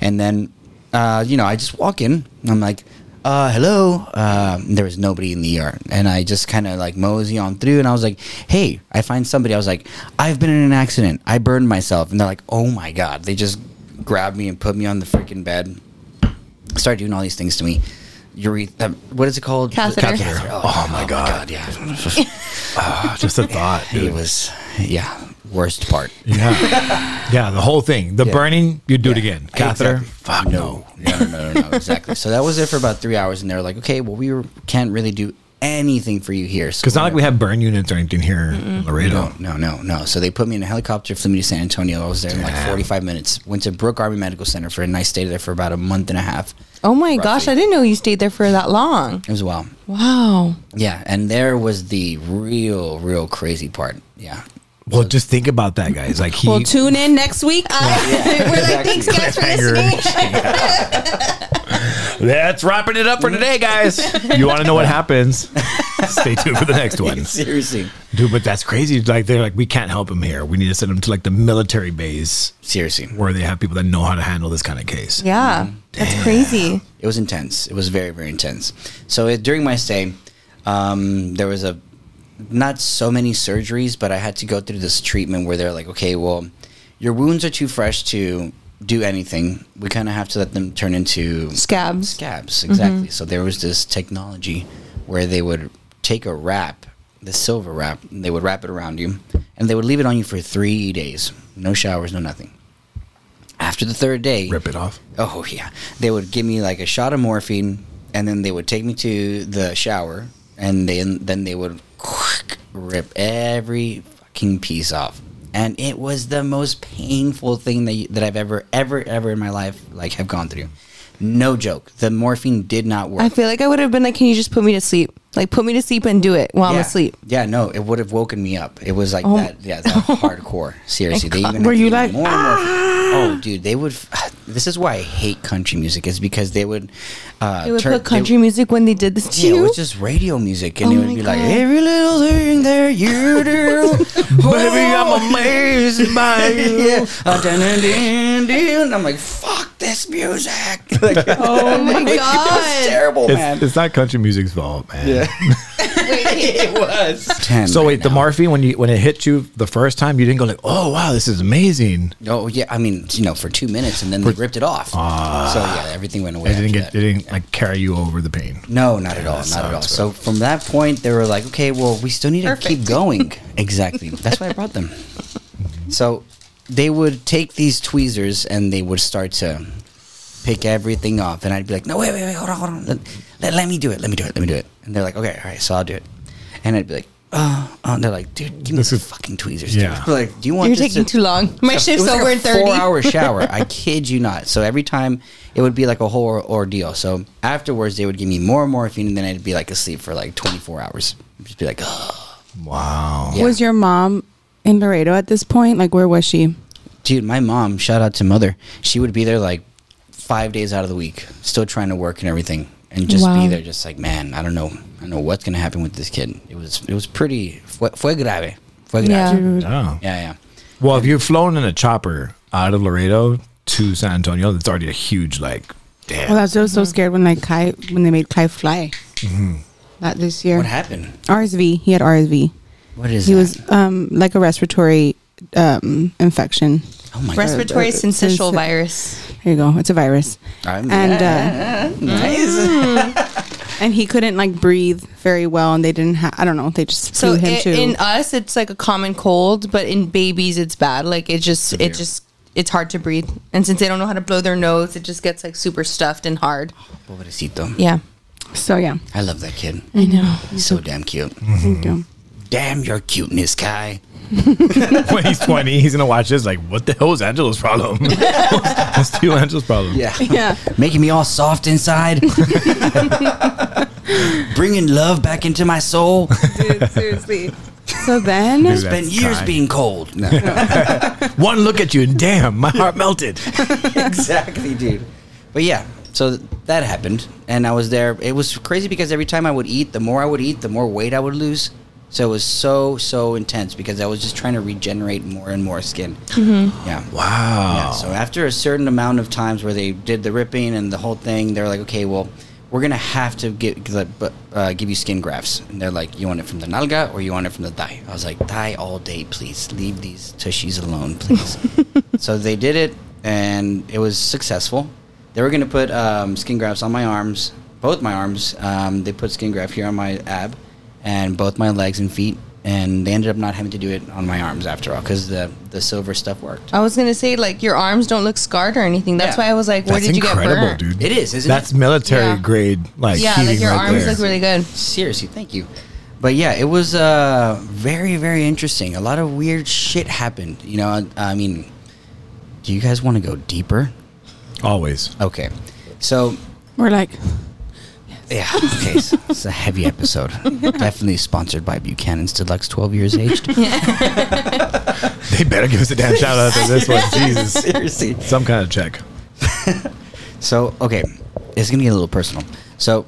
And then, uh, you know, I just walk in. And I'm like, uh, hello. Um, there was nobody in the yard. and I just kind of like mosey on through, and I was like, hey, I find somebody. I was like, I've been in an accident. I burned myself, and they're like, oh my god. They just grabbed me and put me on the freaking bed started doing all these things to me. Ure- uh, what is it called? Catheter. Catheter. Oh my God. yeah. Ah, just a thought, it was, yeah, worst part. Yeah. yeah, the whole thing. The Yeah. burning, you do it again. Catheter? exactly. Fuck no. no, no, no, no, no, exactly. So that was it for about three hours, and they were like, "Okay, well, we can't really do anything for you here." So Because not like we have burn units or anything here in Laredo. No, no, no, no. So they put me in a helicopter, flew me to San Antonio. I was there in like 45 minutes. Went to Brooke Army Medical Center for a nice stay there for about a month and a half. Oh my gosh, I didn't know you stayed there for that long. It was wild. Wow. Yeah, and there was the real, real crazy part. Yeah. Well, just think about that, guys. Like he, Well, tune in next week. We're like, thanks guys for listening. That's wrapping it up for today, guys. you want to know what happens? Stay tuned for the next one, Seriously. dude. But that's crazy. Like they're like, we can't help him here. We need to send him to like the military base Seriously. where they have people that know how to handle this kind of case. Yeah, that's crazy. It was intense. It was very, very intense. So it, during my stay, um, there was a not so many surgeries, but I had to go through this treatment where they're like, okay, well, your wounds are too fresh to do anything. We kind of have to let them turn into Scabs. Scabs, exactly. Mm-hmm. So there was this technology where they would take a wrap, the silver wrap, and they would wrap it around you, and they would leave it on you for three days. No showers, no nothing. After the third day, Rip it off. Oh yeah, they would give me like a shot of morphine, and then they would take me to the shower, and then then they would rip every fucking piece off, and it was the most painful thing that that I've ever ever ever in my life like have gone through. No joke, the morphine did not work. I feel like I would have been like, can you just put me to sleep? Like, put me to sleep and do it while I'm yeah. asleep. Yeah, no, it would have woken me up. It was like Oh. that. Yeah, that hardcore. Seriously, they even Were you like, more and more? Oh, dude, they would. This is why I hate country music. Is because they would. Uh, They would turn- put country they- music when they did this to Yeah, it you. was just radio music, and Oh it would my be like God. every little thing that you do, Baby, I'm amazed by you. yeah. Uh, dun, dun, dun, dun. And I'm like, fuck this music. Like, oh my it was god! terrible, man. It's, it's not country music's fault, man. Yeah, it was. Ten So right wait, the now. morphine when you when it hit you the first time, you didn't go like, "Oh wow, this is amazing." Oh yeah, I mean, you know, for two minutes, and then they ripped it off. Ah. so yeah, everything went away. It didn't get that. it didn't like carry you over the pain. No, not at all. Not at all. sucks, So from that point, they were like, okay, well, we still need to keep going. exactly. That's why I brought them. So they would take these tweezers and they would start to pick everything off. And I'd be like, no, wait, wait, wait, hold on, hold on. Let, let, let me do it. Let me do it. Let me do it. And they're like, okay, all right, so I'll do it. And I'd be like, oh, oh. and they're like, dude, give me This the is- fucking tweezers. Yeah. Dude. Like, do you want You're this taking to- too long. My it shift's was like over a in thirty. Four-hour shower. I kid you not. So every time it would be like a whole ordeal. So afterwards, they would give me more morphine, and then I'd be like asleep for like 24 hours. Just be like, oh. Wow. Yeah. Was your mom in Laredo at this point? Like, where was she? dude, my mom. Shout out to mother. She would be there like five days out of the week, still trying to work and everything, and just Wow. be there, just like, man, I don't know, I don't know what's gonna happen with this kid. It was, it was pretty. Fue, fue grave. Fue grave. Yeah. Oh. yeah, yeah. Well, if you've flown in a chopper out of Laredo to San Antonio, that's already a huge like. Damn. Well, I was so scared when like Kai when they made Kai fly. That this year. What happened? RSV. He had RSV. What is He that? was um like a respiratory um infection. oh my God. Respiratory uh, syncytial virus. There you go. It's a virus. I'm- And uh, nice. and he couldn't like breathe very well, and they didn't. have I don't know. They just So him i- to. in us, it's like a common cold, but in babies, it's bad. Like it just, Severe. it just, it's hard to breathe. And since they don't know how to blow their nose, it just gets like super stuffed and hard. Pobrecito. Yeah, so yeah. I love that kid. I know. He's so damn cute. Thank you. Damn your cuteness, Kai. when he's 20, he's going to watch this like, what the hell is Angelo's problem? That's Tio Angelo's problem. Yeah. Yeah. Making me all soft inside. Bringing love back into my soul. Dude, seriously. So then, Dude, Spent That's years Kai. being cold. No. One look at you and damn, my heart melted. exactly, dude. But yeah, so that happened, and I was there. It was crazy because every time I would eat, the more I would eat, the more weight I would lose. So it was so so intense because I was just trying to regenerate more and more skin. Yeah. Wow. Yeah, so after a certain amount of times where they did the ripping and the whole thing, they're like, okay, well, we're gonna have to get uh, give you skin grafts, and they're like, you want it from the nalga or you want it from the thigh? I was like, thigh all day, please. Leave these tushies alone, please. so they did it, and it was successful. They were gonna put um, skin grafts on my arms, both my arms. Um, they put skin graft here on my ab, and both my legs and feet. and they ended up not having to do it on my arms after all because the the silver stuff worked. I was gonna say like your arms don't look scarred or anything. That's Yeah. why I was like, where That's did you get incredible, burned? dude. It is, isn't That's it? military Yeah. grade, like yeah, like your right arms there. look really good. Seriously, thank you. But yeah, it was uh, very, very interesting. A lot of weird shit happened. You know, I, I mean, do you guys want to go deeper? Always. Okay, so We're like, yeah, okay, so it's a heavy episode. Definitely sponsored by Buchanan's Deluxe, twelve years aged. They better give us a damn shout out to this one. Jesus. Seriously. Some kind of check. So okay, it's gonna get a little personal. So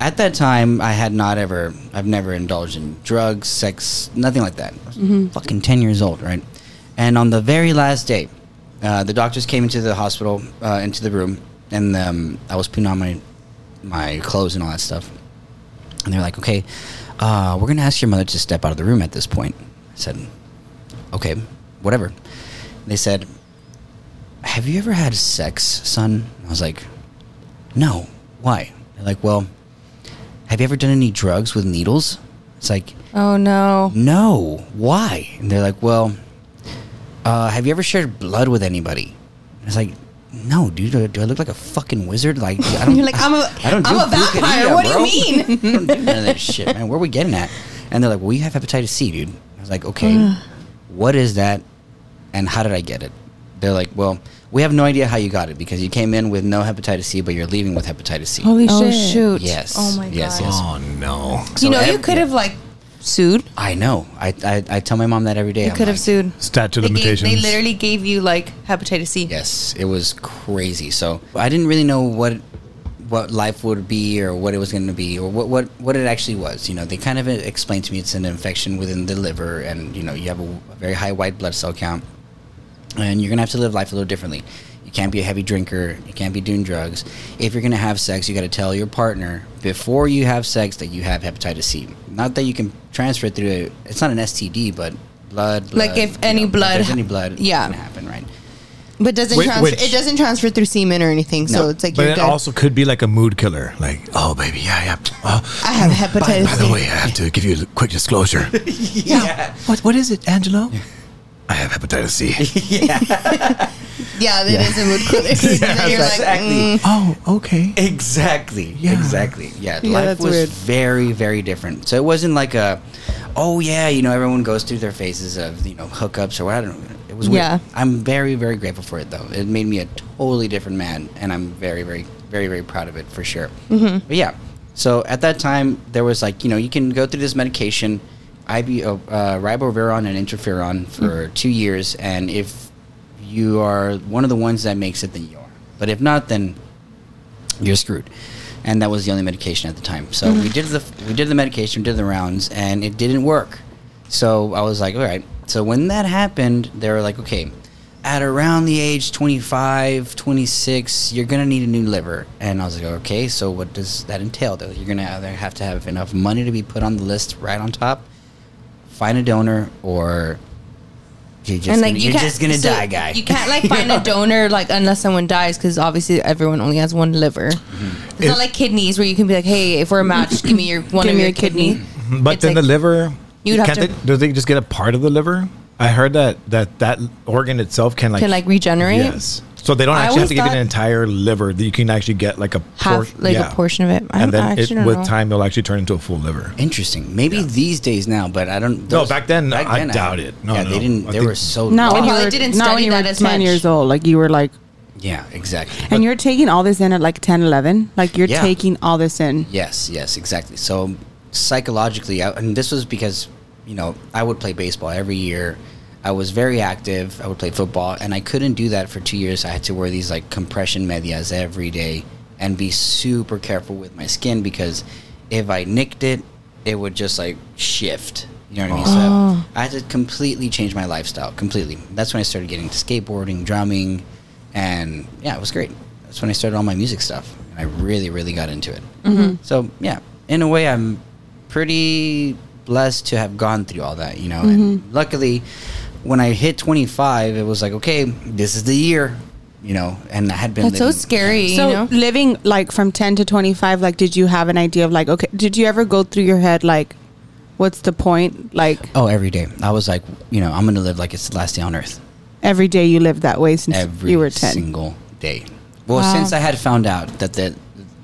at that time, I had not ever, I've never indulged in drugs, sex, nothing like that. I was Fucking ten years old, right? And on the very last day, uh, the doctors came into the hospital, uh, into the room, and um, I was putting on my my clothes and all that stuff. And they're like, "Okay, uh, we're gonna ask your mother to step out of the room at this point." I said, "Okay, whatever." They said, have you ever had sex, son? I was like, no. Why? They're like, well, have you ever done any drugs with needles? It's like, Oh no. no. Why? And they're like, well, uh, have you ever shared blood with anybody? It's like, no, dude. Do, do I look like a fucking wizard? Like, I don't. You're like, I'm a, I don't I'm do a vampire. brujeria, what do you mean? I don't do none of that shit, man. Where are we getting at? And they're like, well, you have hepatitis C, dude. I was like, okay, what is that, and how did I get it? They're like, well, we have no idea how you got it because you came in with no hepatitis C, but you're leaving with hepatitis C. holy oh shit. shoot. Yes. Oh my god. Yes, yes. Oh no. So you know, you ev- could yeah. have like sued. I know. I, I I tell my mom that every day. You I'm could have like, sued. Statute of They, gave, limitations. they literally gave you like hepatitis C. Yes, it was crazy. So I didn't really know what what life would be or what it was going to be or what, what what it actually was. You know, they kind of explained to me it's an infection within the liver, and you know you have a, a very high white blood cell count, and you're gonna have to live life a little differently. You can't be a heavy drinker. You can't be doing drugs. If you're gonna have sex, you got to tell your partner before you have sex that you have hepatitis C. Not that you can transfer it through. A, it's not an STD, but blood. Like if any know, blood there's ha- any blood, yeah. can happen, right? But doesn't Wait, transfer which- it doesn't transfer through semen or anything. So it's like But you're it good. also could be like a mood killer. Like, oh baby, yeah, yeah. Oh, I have hepatitis by, by the way, I have to give you a quick disclosure. Yeah. What what is it, Angelo? I have hepatitis C. yeah, yeah, that is a mood killer. And then you're like, exactly. mm. oh, okay. Exactly. Yeah. Exactly. Yeah. Yeah, life was weird. very, very different. So it wasn't like a, oh yeah, you know, everyone goes through their phases of you know hookups or what. I don't know. It was weird. Yeah. I'm very, very grateful for it though. It made me a totally different man, and I'm very, very, very, very proud of it for sure. Mm-hmm. But yeah. So at that time, there was like you know you can go through this medication, IB, uh, uh, ribavirin and interferon for two years, and if you are one of the ones that makes it, then you are. But if not, then you're screwed. And that was the only medication at the time. So we did the we did the medication, we did the rounds, and it didn't work. So I was like, all right. So when that happened, they were like, okay, at around the age 25, 26, you're gonna need a new liver. And I was like, okay. So what does that entail? Though you're gonna either have to have enough money to be put on the list right on top, find a donor, or you're just and like gonna, you you're just gonna so die, guy. You can't like find a donor like unless someone dies because obviously everyone only has one liver. Mm-hmm. It's not like kidneys where you can be like, hey, if we're a match, give me your one Give of your your kidney. kidney. But It's then like- the liver, You'd have can't to- they, do they just get a part of the liver? I heard that that that organ itself can like Can like regenerate. yes. So they don't actually have to give you an entire liver. You can actually get like a Half por- like yeah. a portion of it. I and then I it, with know. time it'll actually turn into a full liver. Interesting. Maybe these days now, but I don't. No, back then, I doubt it. No, yeah, no. they didn't. I They were so. No, when you were, didn't not when study you that were as 10 much. years old. Like you were like, Yeah, exactly. and you're taking all this in at like 10, 11. Like you're Yeah. taking all this in. Yes, yes, exactly. So psychologically, I, and this was because you know I would play baseball every year. I was very active. I would play football, and I couldn't do that for two years. I had to wear these like compression medias every day and be super careful with my skin because if I nicked it, it would just like shift. You know what I mean? So oh. I had to completely change my lifestyle completely. That's when I started getting into skateboarding, drumming, and yeah, it was great. That's when I started all my music stuff. I really, really got into it. Mm-hmm. So yeah, in a way, I'm pretty blessed to have gone through all that. You know, and mm-hmm. luckily, when I hit 25, it was like, okay, this is the year. You know, and I had been. That's so scary. So you know? living like from 10 to 25, like did you have an idea of like, okay, did you ever go through your head like, What's the point? Like Oh, every day. I was like, you know, I'm gonna live like it's the last day on earth. every day you lived that way since Every you were ten. single day. Well, Wow. since I had found out that the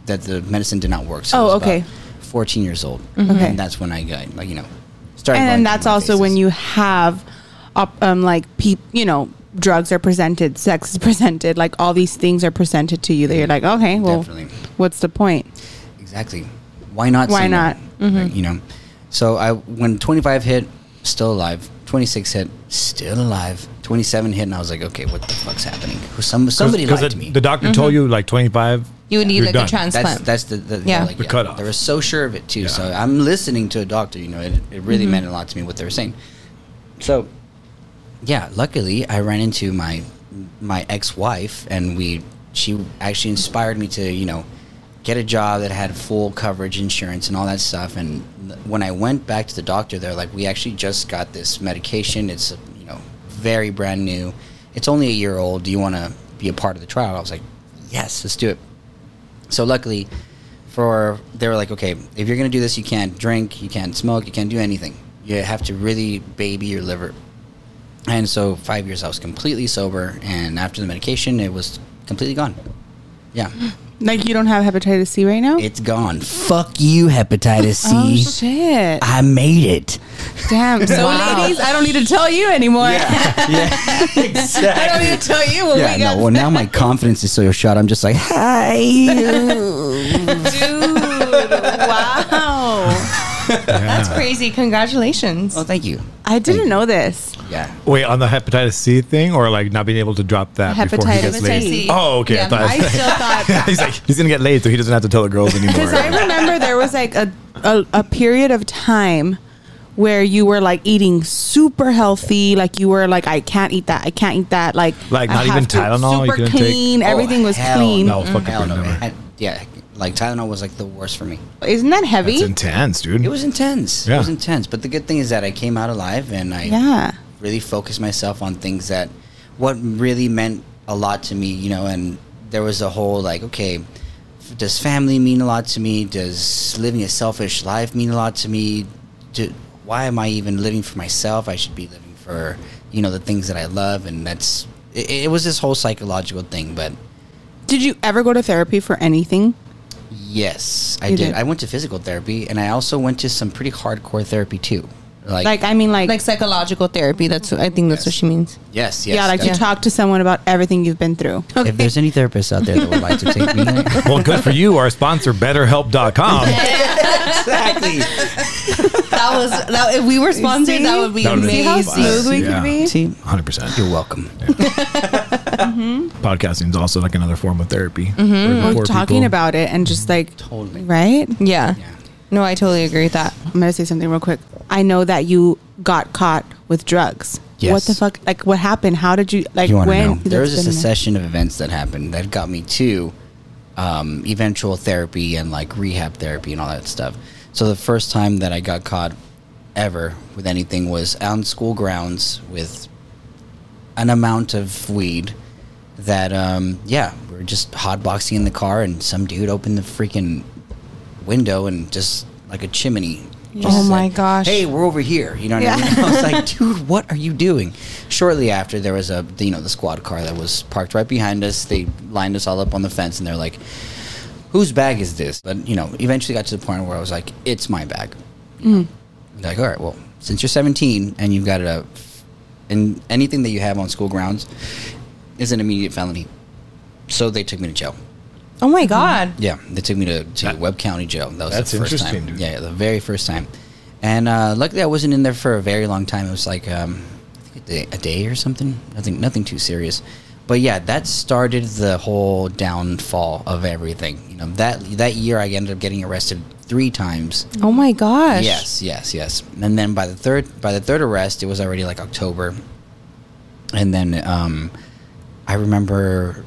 that the medicine did not work. So I Oh, was okay. about 14 years old. Mm-hmm. Okay. And that's when I got like you know started. and going then through that's my also when you have op- um like peop you know drugs are presented sex is presented like all these things are presented to you that you're like okay well Definitely. what's the point Exactly. Why not? Why say no? not? Mm-hmm. Right, you know. So I when 25 hit, still alive. 26 hit, still alive. 27 hit, and I was like, okay, what the fuck's happening? Some somebody lied the, to me. the doctor told you like 25. You would need you're like done. a transplant. that's that's the, the Yeah. like, The cutoff. They were so sure of it too. Yeah. So I'm listening to a doctor. You know, it, it really meant a lot to me what they were saying. So, yeah, luckily I ran into my my ex wife, and we she actually inspired me to you know get a job that had full coverage insurance and all that stuff. And when I went back to the doctor, they're like, "We actually just got this medication. It's you know very brand new. It's only a year old. Do you want to be a part of the trial?" I was like, "Yes, let's do it." So luckily, for they were like, okay, if you're gonna do this, you can't drink, you can't smoke, you can't do anything. You have to really baby your liver. And so five years I was completely sober, and after the medication, it was completely gone. Yeah, like you don't have hepatitis c right now it's gone. Fuck you, hepatitis oh C. shit I made it. damn so Wow. ladies i don't need to tell you anymore yeah, exactly. i don't need to tell you what Yeah, we got no. Well, now my confidence is so shot. I'm just like, hi. dude That's crazy. Congratulations. oh, thank you. i didn't know this Yeah. Wait, on the hepatitis C thing, or like not being able to drop that before he Hepatitis gets C. laid? Oh, okay. Yeah, I thought i still thought that he's like he's gonna get laid, so he doesn't have to tell the girls anymore. Because I remember there was like a, a a period of time where you were like eating super healthy, like you were like, I can't eat that, I can't eat that, like Like, I not even have to- Tylenol? You super couldn't take- clean, everything Oh, was hell clean. no. fuck Hell no. never. It had- yeah, like Tylenol was like the worst for me. Isn't that heavy? That's intense, dude. It was intense. It was intense. But the good thing is that I came out alive and I yeah. really focused myself on things that what really meant a lot to me, you know, and there was a whole like, okay, does family mean a lot to me? Does living a selfish life mean a lot to me? Do, why am I even living for myself? I should be living for, you know, the things that I love and that's it, it was this whole psychological thing, but Did you ever go to therapy for anything? Yes, I did. did. I went to physical therapy and I also went to some pretty hardcore therapy too. Like, Like, I mean, like, Like psychological therapy. That's what, I think that's what she means. yes, yes. yeah, like that- to talk to someone about everything you've been through. If there's any therapists out there that would like to take me, well, good for you. Our sponsor, BetterHelp.com. exactly. That was that. If we were sponsored, See? that would be That would've See how amazing. smooth we Yeah. could be? See, 100%. you're welcome. Podcasting is also like another form of therapy. We're We're talking about it and just like, Totally. right? Yeah. Yeah. No, I totally agree with that. I'm gonna say something real quick. I know that you got caught with drugs. Yes. What the fuck? Like, what happened? How did you like? you when? know? There was a That's succession of events that happened that got me to um, eventual therapy and like rehab therapy and all that stuff. So the first time that I got caught ever with anything was on school grounds with an amount of weed that um, yeah we were just hotboxing in the car and some dude opened the freaking window and just like a chimney. Just Oh my said, gosh. hey we're over here you know what I mean? I was like dude what are you doing? Shortly after there was a you know the squad car that was parked right behind us. They lined us all up on the fence and they're like whose bag is this? But you know eventually got to the point where I was like it's my bag. Like all right well since you're 17 and you've got a and anything that you have on school grounds is an immediate felony so they took me to jail Oh my god. yeah they took me to, to That- Webb County Jail that was That's the first interesting, time dude. yeah the very first time and uh, luckily I wasn't in there for a very long time it was like um, I think a day, a day or something nothing nothing too serious but yeah that started the whole downfall of everything you know that that year I ended up getting arrested three times Oh my gosh. Yes, yes, yes. And then by the third by the third arrest, it was already like October. And then um, I remember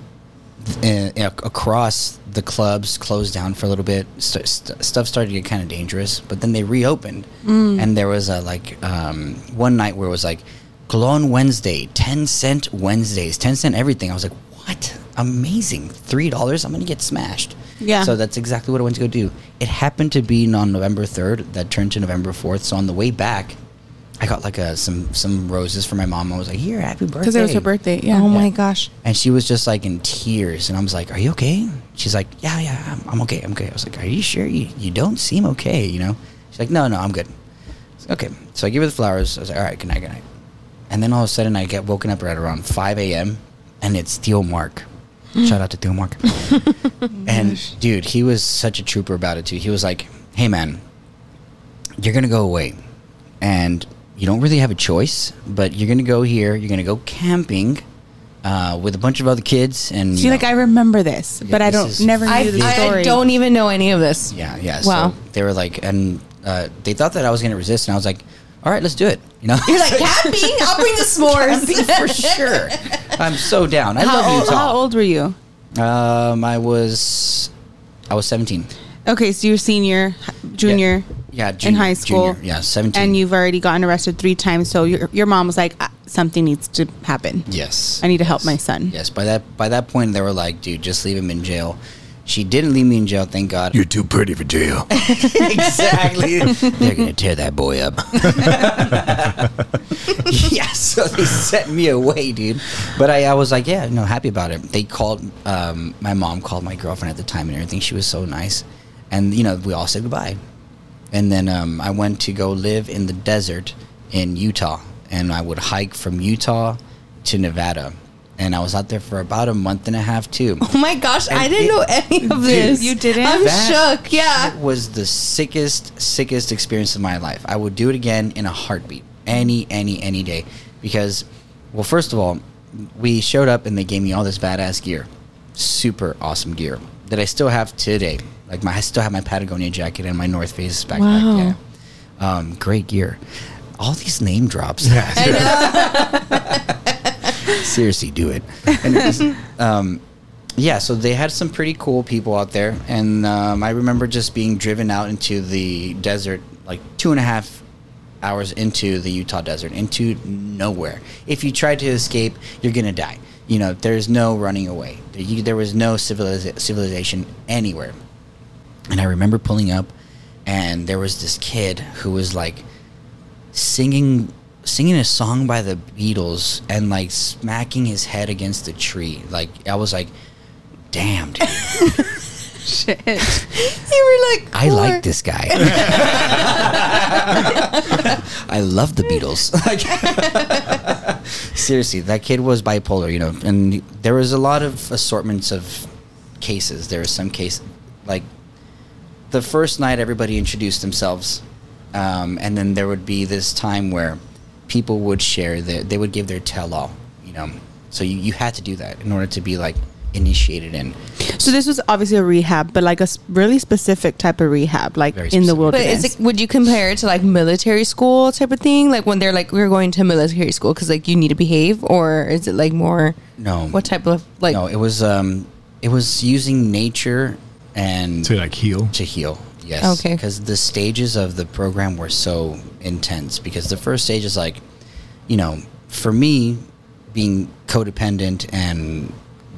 uh, across the clubs closed down for a little bit. St- st- stuff started to get kind of dangerous, but then they reopened, and there was a like um, one night where it was like Cologne Wednesday, ten cent Wednesdays, ten cent everything. I was like, what? Amazing. $3, I'm going to get smashed. Yeah. So that's exactly what I went to go do. It happened to be on November 3rd, that turned to November 4th. So on the way back, I got like a, some some roses for my mom. I was like, here, happy birthday. Because it was her birthday. Yeah. Oh my gosh. And she was just like in tears. And I was like, Are you okay? She's like, Yeah, yeah, I'm, I'm okay. I'm okay. I was like, Are you sure? You, you don't seem okay, you know? She's like, No, no, I'm good. I like, okay. So I give her the flowers. I was like, All right, good night, good night. And then all of a sudden, I get woken up right around 5 a.m. and it's Theo Mark. Shout out to Theo Mark. and dude, he was such a trooper about it too. He was like, Hey, man, you're going to go away. And you don't really have a choice, but you're going to go here. You're going to go camping uh, with a bunch of other kids. And See, like know- I remember this, but I don't is- never knew I, the I don't even know any of this. Yeah, yeah. Wow. So they were like, and uh, they thought that I was going to resist, and I was like, all right, let's do it. You know, You're like camping. I'll bring the s'mores. camping for sure. I'm so down. I How, love old, Utah. how old were you? Um, I was, I was 17. Okay, so you're senior, junior, Yeah, in junior- high school. junior, yeah, 17. and you've already gotten arrested three times. So your your mom was like, "Ah, something needs to happen. Yes. I need to help my son. Yes. By that by that point, they were like, dude, just leave him in jail. She didn't leave me in jail, thank God. You're too pretty for jail. exactly. They're gonna tear that boy up. yeah, so they sent me away, dude. But I, I was like, yeah, no, happy about it. They called. Um, my mom called my girlfriend at the time and everything. She was so nice, and you know, we all said goodbye. And then um, I went to go live in the desert in Utah, and I would hike from Utah to Nevada. And I was out there for about a month and a half too. Oh my gosh, I didn't it- know any of Dude, this. you didn't? I'm That shook. Yeah. shit was the sickest, sickest experience of my life. I would do it again in a heartbeat, any, any, any day. Because, well, first of all, we showed up and they gave me all this badass gear, super awesome gear that I still have today. Like my, I still have my Patagonia jacket and my North Face backpack. Wow. Yeah, um, great gear. All these name drops. Seriously, do it. Anyways, um, yeah, so they had some pretty cool people out there, and um, I remember just being driven out into the desert, like two and a half hours into the Utah desert, into nowhere. If you try to escape, you're gonna die. You know, there's no running away. There, you, there was no civiliza- civilization anywhere. And I remember pulling up, and there was this kid who was like singing singing a song by the Beatles and like smacking his head against a tree. Like I was like, damn, dude. Shit. You were like, I like this guy. I love the Beatles. Seriously, that kid was bipolar, you know, and there was a lot of assortments of cases. There was some case, like the first night, everybody introduced themselves, um, and then there would be this time where people would share their, they would give their tell-all, you know. So you, you had to do that in order to be like initiated in. So this was obviously a rehab, but like a really specific type of rehab, like in the specific. But wilderness. is it, would you compare it to like military school type of thing? Like when they're like, we're going to military school because like you need to behave, or is it like more? No. What type of like? no, it was um, it was using nature and To like heal. to heal. Yes. Okay. Because the stages of the program were so intense. Because the first stage is like, you know, for me, being codependent, and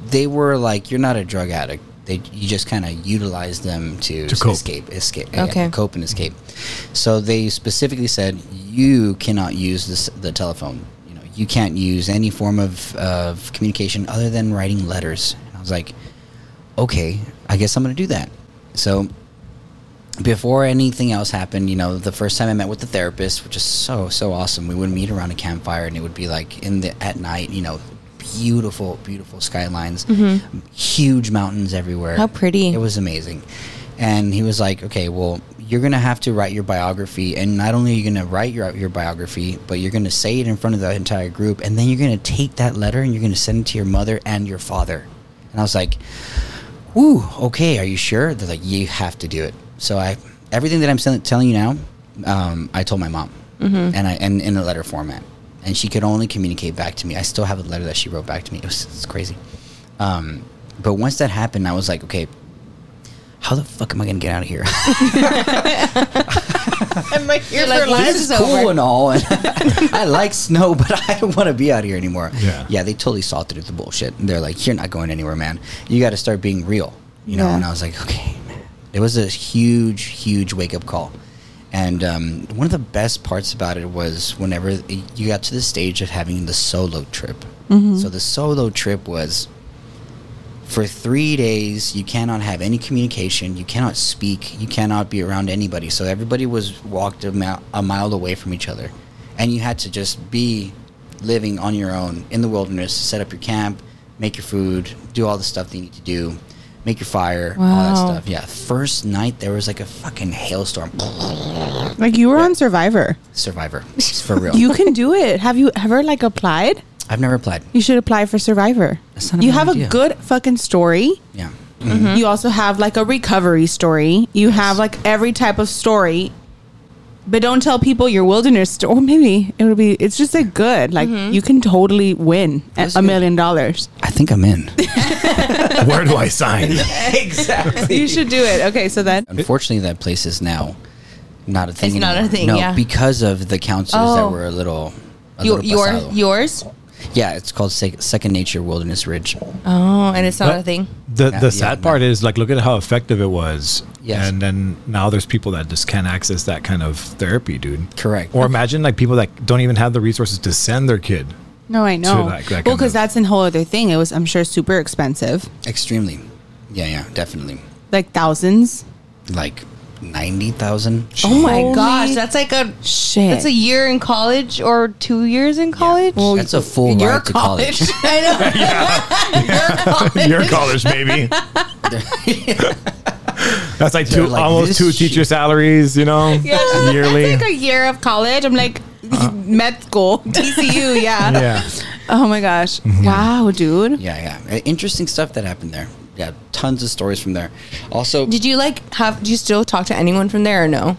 they were like, you're not a drug addict. They you just kind of utilize them to, To cope. escape, escape, yeah, Okay. cope and escape. So they specifically said you cannot use this the telephone. You know, you can't use any form of of communication other than writing letters. And I was like, okay, I guess I'm going to do that. So before anything else happened, you know, the first time I met with the therapist, which is so so awesome, we would meet around a campfire, and it would be like in the at night, you know, beautiful, beautiful skylines, huge mountains everywhere. Mm-hmm. How pretty. It was amazing. And he was like, "Okay, well, you're gonna have to write your biography, and not only are you gonna write your your biography, but you're gonna say it in front of the entire group, and then you're gonna take that letter and you're gonna send it to your mother and your father." And I was like, "Woo, okay, are you sure?" They're like, "You have to do it." So I, everything that I'm telling you now, um, I told my mom, Mm-hmm. and I and in a letter format, and she could only communicate back to me. I still have a letter that she wrote back to me. It was it's crazy. Um, but once that happened, I was like, okay, how the fuck am I gonna get out of here? my here You're like, for life life. this is is cool over. and all, and I like snow, but I don't want to be out here anymore. Yeah. yeah, they totally saw through the bullshit. And they're like, "You're not going anywhere, man. You got to start being real." You know. Yeah. And I was like, "Okay, man." It was a huge, huge wake up call. And um, one of the best parts about it was whenever you got to the stage of having the solo trip. So the solo trip was for three days you cannot have any communication you cannot speak you cannot be around anybody. So everybody was walked a, mile, a mile away from each other. And you had to just be living on your own in the wilderness set up your camp make your food do all the stuff that you need to do make your fire all that stuff. Yeah first night there was like a fucking hailstorm. Like you were on Survivor. survivor. For real. You can do it. Have you ever like applied? I've never applied You should apply for Survivor. That's not a you bad have idea. a good fucking story. yeah mm-hmm. Mm-hmm. You also have like a recovery story. You have like every type of story. But don't tell people your wilderness story. Or maybe it would be. It's just like good. Like mm-hmm. you can totally win a, That's a good. million dollars. i think i'm in Where do I sign? exactly You should do it. Okay, so then Unfortunately, that place is now not a thing. It's not a anymore. thing, No, yeah. because of the counselors that Oh. were a little. A Your, little your pasado. yours? Yeah, it's called Sec- Second Nature Wilderness Ridge. Oh, and it's not But a thing. The Yeah, the yeah, sad no. part is like look at how effective it was. Yes. And then now there's people that just can't access that kind of therapy, dude. Correct. Or imagine like people that don't even have the resources to send their kid. no, I know. that- that well, kind because of- that's a whole other thing. It was, I'm sure, super expensive. Extremely. Yeah, yeah, definitely. Like thousands. Like ninety thousand. Oh my Holy gosh, that's like a Shit. that's a year in college or two years in college. Well, That's a full your ride to college. I know. Yeah, Your college, maybe. That's like two They're like, almost this two shit- teacher salaries, you know, Yeah, yearly. It's like a year of college. I'm like med school, TCU. Yeah. yeah. Oh my gosh. Wow, dude. yeah, yeah. Uh, Interesting stuff that happened there. Yeah, tons of stories from there. Also, Did you like have? Do you still talk to anyone from there or no?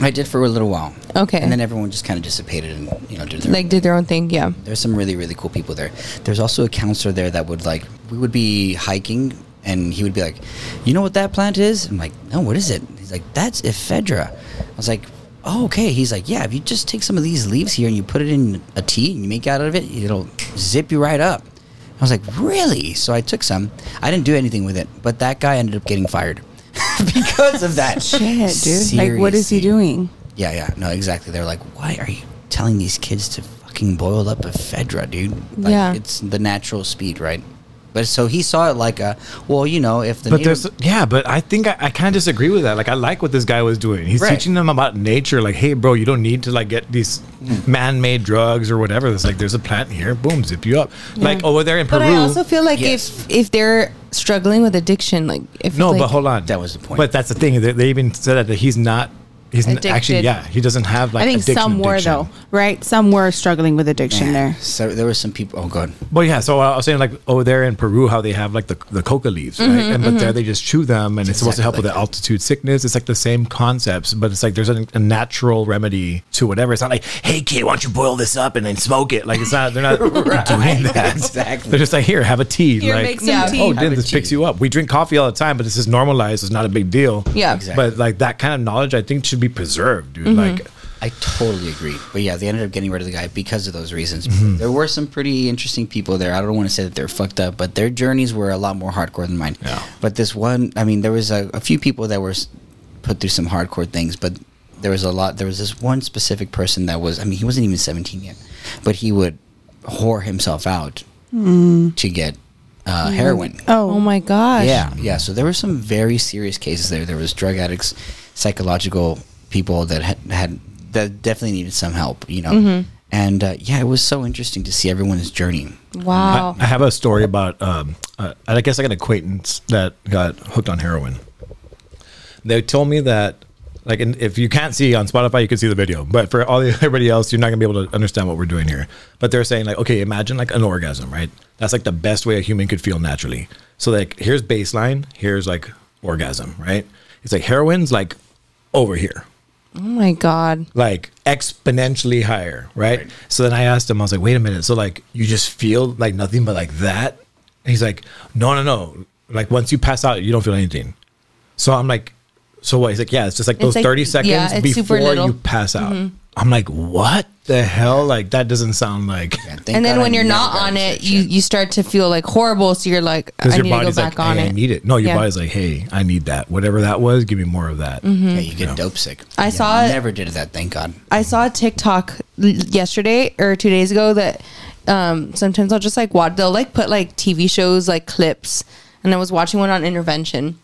I did for a little while. Okay. And then everyone just kind of dissipated and you know did their Like did their own thing? Yeah. There's some really really cool people there. There's also a counselor there that would like we would be hiking and he would be like, "You know what that plant is?" I'm like, "No, what is it?" He's like, "That's ephedra." I was like, "Oh, okay." He's like, "Yeah, if you just take some of these leaves here and you put it in a tea and you make out of it, it'll zip you right up." I was like, "Really?" So I took some. I didn't do anything with it, but that guy ended up getting fired because of that. Shit, dude. Like, what is he doing? Yeah, yeah, no, exactly. They're like, why are you telling these kids to fucking boil up ephedra, dude? Like, Yeah. it's the natural speed, right? But so he saw it like a, well, you know, if the But native- there's yeah, but I think I, I kind of disagree with that. Like I like what this guy was doing. He's Right. teaching them about nature. Like, hey, bro, you don't need to like get these Hmm. man-made drugs or whatever. It's like there's a plant here, boom, zip you up. Like over there in Peru. But I also feel like Yes. if if they're struggling with addiction, like if no, like, but hold on. That was the point. But that's the thing. They, they even said that, that he's not. He's n- actually yeah. He doesn't have like. I think addiction, some were addiction. though, right? Some were struggling with addiction Yeah. there. So there were some people. Oh god, but yeah. So I was saying like over there in Peru, how they have like the, the coca leaves, right? Mm-hmm, and but there they just chew them, and it's supposed to help with the altitude sickness. It's like the same concepts, but it's like there's a, a natural remedy to whatever. It's not like, hey kid, why don't you boil this up and then smoke it? Like it's not. They're not doing that. exactly. They're just like, here, have a tea. Here, like, make some Yeah. tea. Oh, Have dude, this tea. picks you up. We drink coffee all the time, but this is normalized. It's not a big deal. Yeah. Exactly. But like that kind of knowledge, I think should be preserved, dude. Mm-hmm. Like, I totally agree. But yeah, they ended up getting rid of the guy because of those reasons. Mm-hmm. There were some pretty interesting people there. I don't want to say that they're fucked up, but their journeys were a lot more hardcore than mine. Yeah. But this one, I mean, there was a, a few people that were put through some hardcore things, but there was a lot. There was this one specific person that was, I mean, he wasn't even 17 yet, but he would whore himself out to get uh, heroin. Oh my gosh. Yeah, yeah. So there were some very serious cases there. There was drug addicts, psychological people that had, had that definitely needed some help. You know, Mm-hmm. and uh, yeah, it was so interesting to see everyone's journey. Wow. I, I have a story about. Um, uh, I guess I got an acquaintance that got hooked on heroin. They told me that, like, and if you can't see on Spotify, you can see the video. But for all the, everybody else, you're not gonna be able to understand what we're doing here. But they're saying like, okay, imagine like an orgasm, right? That's like the best way a human could feel naturally. So like, here's baseline, here's like orgasm, right? It's like heroin's like over here oh my god. like exponentially higher, right? So then I asked him, I was like, wait a minute. So like you just feel like nothing but like that? And he's like, no, no, no. Like once you pass out, you don't feel anything. So I'm like, So what? He's like, yeah, it's just like It's those like- 30 seconds yeah, before you pass out. Mm-hmm. I'm like, what the hell? Like that doesn't sound like Yeah, and then God I when you're not on it, you you start to feel like horrible. So you're like, I because your need to go body's back like, on hey, it. I need it. No, your Yeah. body's like, hey, I need that. Whatever that was, give me more of that. Mm-hmm. yeah, you get dope sick. I Yeah, saw it- Never did that. Thank God. I saw a TikTok yesterday or two days ago that um, sometimes I'll just like watch. They'll like put like TV shows like clips, and I was watching one on intervention,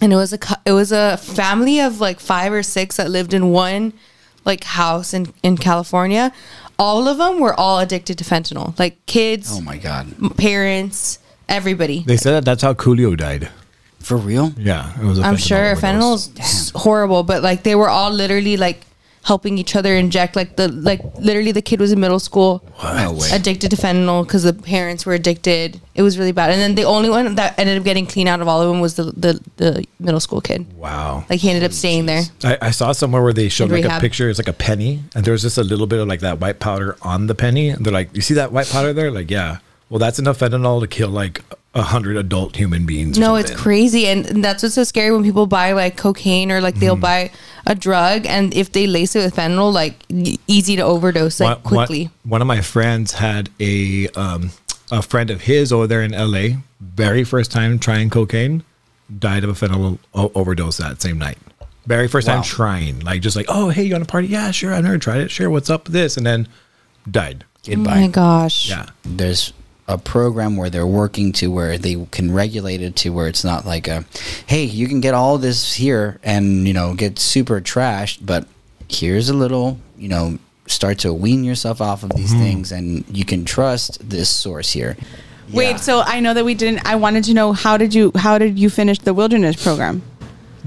and it was a it was a family of like five or six that lived in one like house in in California. All of them were all addicted to fentanyl, like kids, Oh my God. parents, everybody. They said that that's how Coolio died. For real? Yeah, it was. A I'm sure overdose. fentanyl's horrible, but like they were all literally like helping each other inject. Like the like literally the kid was in middle school, No way. addicted to fentanyl because the parents were addicted. It was really bad. And then the only one that ended up getting clean out of all of them was the the, the middle school kid. Wow. Like he ended up staying there. I, I saw somewhere where they showed In like a picture. It's like a penny, and there's just a little bit of like that white powder on the penny. And they're like, "You see that white powder there?" Like, yeah. Well, that's enough fentanyl to kill like a hundred adult human beings. or No, it's something. crazy, and and that's what's so scary when people buy like cocaine or like Mm-hmm. they'll buy a drug, and if they lace it with fentanyl, like easy to overdose like One- one- quickly. One, of my friends had a um, a friend of his over there in L.A. Very first time trying cocaine, died of a fentanyl o- overdose that same night. Very first time trying, like just like, oh hey, you want a party? Yeah, sure. I've never tried it. Sure, what's up with this? And then died. Oh Goodbye. my gosh! Yeah. there's a program where they're working to where they can regulate it to where it's not like a hey you can get all this here and you know get super trashed but here's a little you know start to wean yourself off of these mm-hmm. things and you can trust this source here Wait, Yeah. so I know that we didn't. I wanted to know how did you how did you finish the wilderness program?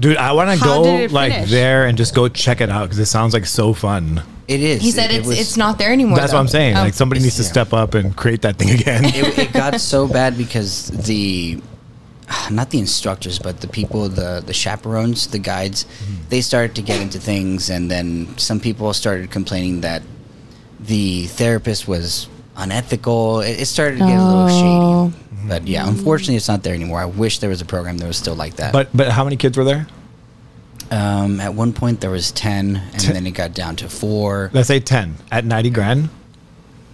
Dude, I want to How go it like finish? there and just go check it out because it sounds like so fun. it is He said It- it it's was- it's not there anymore. That's what though. I'm saying. Oh. Like somebody needs to Yeah. step up and create that thing again. it, it got so bad because the not the instructors but the people the the chaperones the guides mm-hmm. they started to get into things and then some people started complaining that the therapist was unethical it, it started to get a little Oh. shady but yeah unfortunately it's not there anymore i wish there was a program that was still like that but but how many kids were there? um, at one point there was 10 and Ten- then it got down to four Let's say ten at ninety grand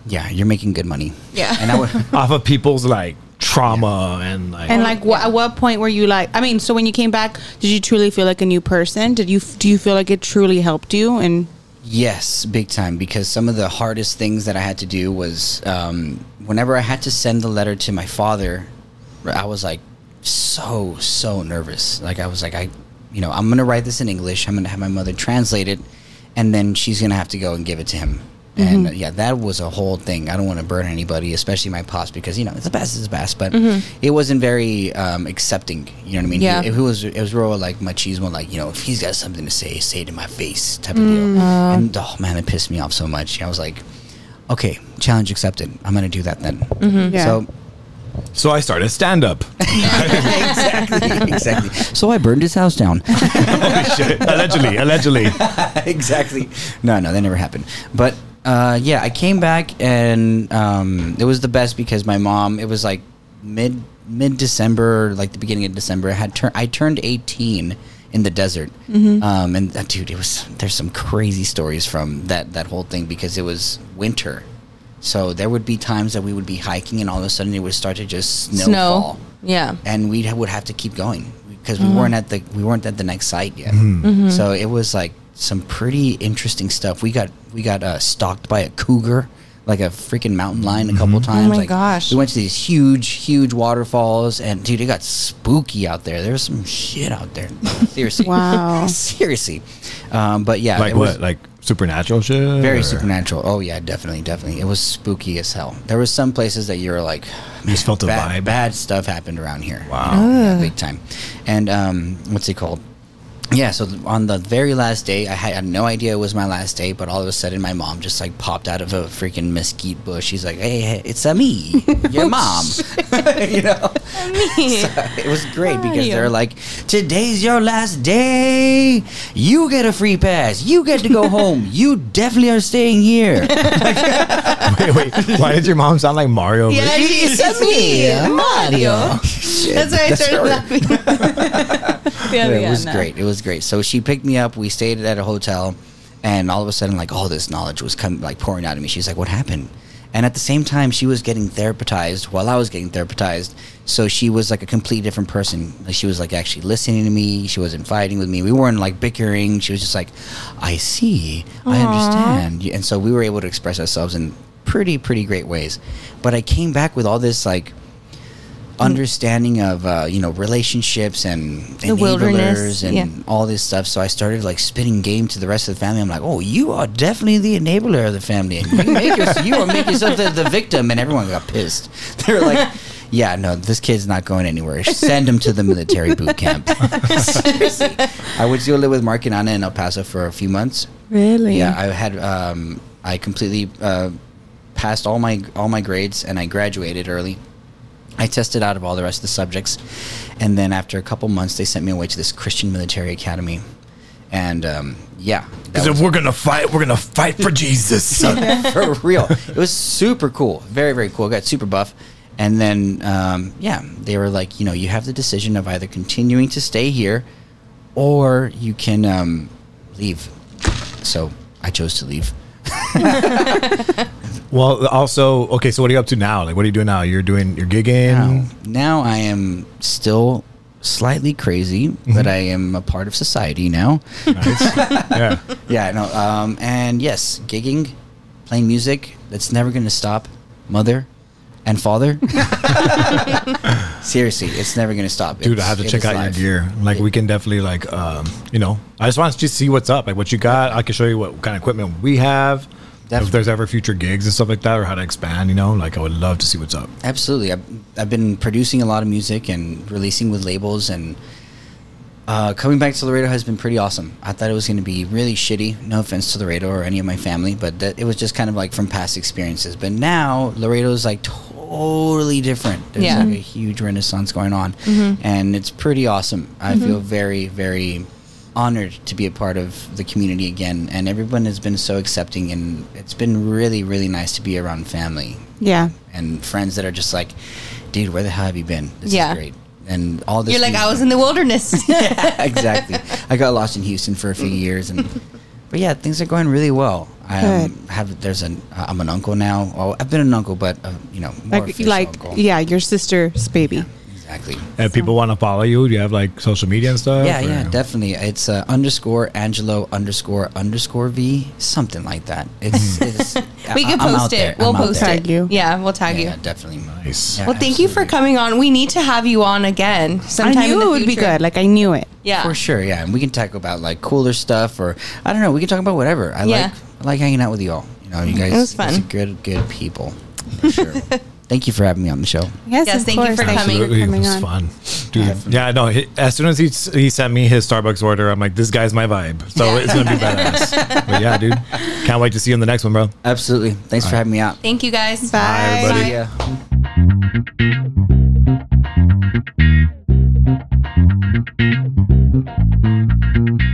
yeah you're making good money Yeah. and i would off of people's like trauma and like. And like, what, at what point were you like? I mean, so when you came back, did you truly feel like a new person? Did you do you feel like it truly helped you? And Yes, big time. Because some of the hardest things that I had to do was um, whenever I had to send the letter to my father, I was like so so nervous. Like I was like I, you know, I'm gonna write this in English. I'm gonna have my mother translate it, and then she's gonna have to go and give it to him. And uh, yeah, that was a whole thing. I don't want to burn anybody, especially my pops, because you know it's the best is the best. But it wasn't very um, accepting. You know what I mean? Yeah. It, it was it was real like machismo, like you know if he's got something to say, say it in my face type of deal. And oh man, it pissed me off so much. I was like, okay, challenge accepted. I'm gonna do that then. Yeah. So so I started stand up. exactly, exactly. So I burned his house down. allegedly, allegedly. exactly. No, no, that never happened. But uh, yeah, I came back and um, it was the best because my mom. It was like mid mid December, like the beginning of December. I had tur- I turned eighteen in the desert, um, and uh, dude, it was there's some crazy stories from that that whole thing because it was winter. So there would be times that we would be hiking, and all of a sudden it would start to just Snow. snowfall Yeah. and we would have to keep going because we weren't at the we weren't at the next site yet. Mm-hmm. So it was like some pretty interesting stuff. We got we got uh, stalked by a cougar, like a freaking mountain lion, a couple times. Oh my like, gosh. We went to these huge, huge waterfalls, and dude, it got spooky out there. There was some shit out there. Seriously, Wow. seriously. Um, but yeah, Like it was what? Like supernatural shit? very or- supernatural. Oh yeah, definitely, definitely. It was spooky as hell. There was some places that you were like, You just felt the bad, vibe. Bad stuff happened around here. Wow. Yeah, big time. And um, what's it called? Yeah, so on the very last day, I had, had no idea it was my last day, but all of a sudden, my mom just like popped out of a freaking mesquite bush. She's like, "Hey, hey it's a me, your mom." you know, So it was great because they're like, "Today's your last day. You get a free pass. You get to go home. You definitely are staying here." wait, wait. Why did your mom sound like Mario? Yeah, It's a me, Mario. shit. That's why I started laughing. Yeah, it was no. great. It was great. So she picked me up. We stayed at a hotel, and all of a sudden, like all this knowledge was coming, like pouring out of me. She's like, "What happened?" And at the same time, she was getting therapized while I was getting therapized. So she was like a completely different person. Like she was like actually listening to me. She wasn't fighting with me. We weren't like bickering. She was just like, "I see. I understand." And so we were able to express ourselves in pretty pretty great ways. But I came back with all this like understanding of uh, you know relationships and The enablers and yeah. all this stuff. So I started like spitting game to the rest of the family. I'm like, oh, you are definitely the enabler of the family, and you make your, you are make yourself the, the victim. And everyone got pissed. They're like. Yeah, no, this kid's not going anywhere. Send him to the military boot camp. Seriously. I would still live with Mark and Anna in El Paso for a few months. Really? Yeah, I had um, I completely uh, passed all my all my grades and I graduated early. I tested out of all the rest of the subjects, and then after a couple months, they sent me away to this Christian military academy, and um, yeah, Because if we're gonna fight, we're gonna fight for Jesus. for real. It was super cool, very very cool. Got super buff, and then um, yeah, they were like, you know, you have the decision of either continuing to stay here, or you can um, leave. So I chose to leave. well, also, okay. So what are you up to now? Like, what are you doing now? You're doing, you're gigging. Now, now I am still slightly crazy, but I am a part of society now. Nice. yeah. Yeah, no, um, and yes, gigging, playing music. That's never going to stop. Mother and father. Seriously, it's never going to stop. Dude, I have to check out live. your gear. Like, we can definitely like, um, you know, I just want to just see what's up. Like, what you got. I can show you what kind of equipment we have. If there's ever future gigs and stuff like that, or how to expand, you know, like I would love to see what's up. Absolutely. I've, I've been producing a lot of music and releasing with labels, and uh, coming back to Laredo has been pretty awesome. I thought it was going to be really shitty. No offense to Laredo or any of my family, but that, it was just kind of like from past experiences. But now Laredo's like totally different. There's Yeah. like a huge renaissance going on, mm-hmm. and it's pretty awesome. I mm-hmm. feel very, very honored to be a part of the community again, and everyone has been so accepting, and it's been really, really nice to be around family Yeah. and friends that are just like, dude, where the hell have you been? This Yeah. is great. And all this. You're like, I was in the wilderness. yeah, exactly. I got lost in Houston for a few mm. years, and but yeah, things are going really well. I um, Good. have there's an I'm an uncle now. Oh, I've been an uncle, but uh, you know, more Like, like, uncle. yeah, your sister's baby. exactly. And if people want to follow you, do you have like social media and stuff? Yeah, or- yeah, definitely. It's uh, underscore Angelo underscore underscore V, something like that. It's, it's we I- can I'm out post there. it. We'll I'm out post there. it. Tag you. Yeah, we'll tag Yeah, you. definitely. Nice. Yeah, Well, thank you for coming on. We need to have you on again sometime I in knew the it would be good. Like, I knew it. Yeah. For sure, yeah, and we can talk about like cooler stuff, or I don't know, we can talk about whatever. I Yeah. like I like hanging out with you all. You know, you guys, it was fun. good, good people. For sure. Thank you for having me on the show. Yes, yes thank course. you for Absolutely. coming. It was fun, dude. Yeah, no. He, as soon as he he sent me his Starbucks order, I'm like, this guy's my vibe. So yeah. it's gonna be badass. but yeah, dude, can't wait to see you in the next one, bro. Absolutely. Thanks all for right. having me out. Thank you, guys. Bye, Bye everybody. Bye. Yeah.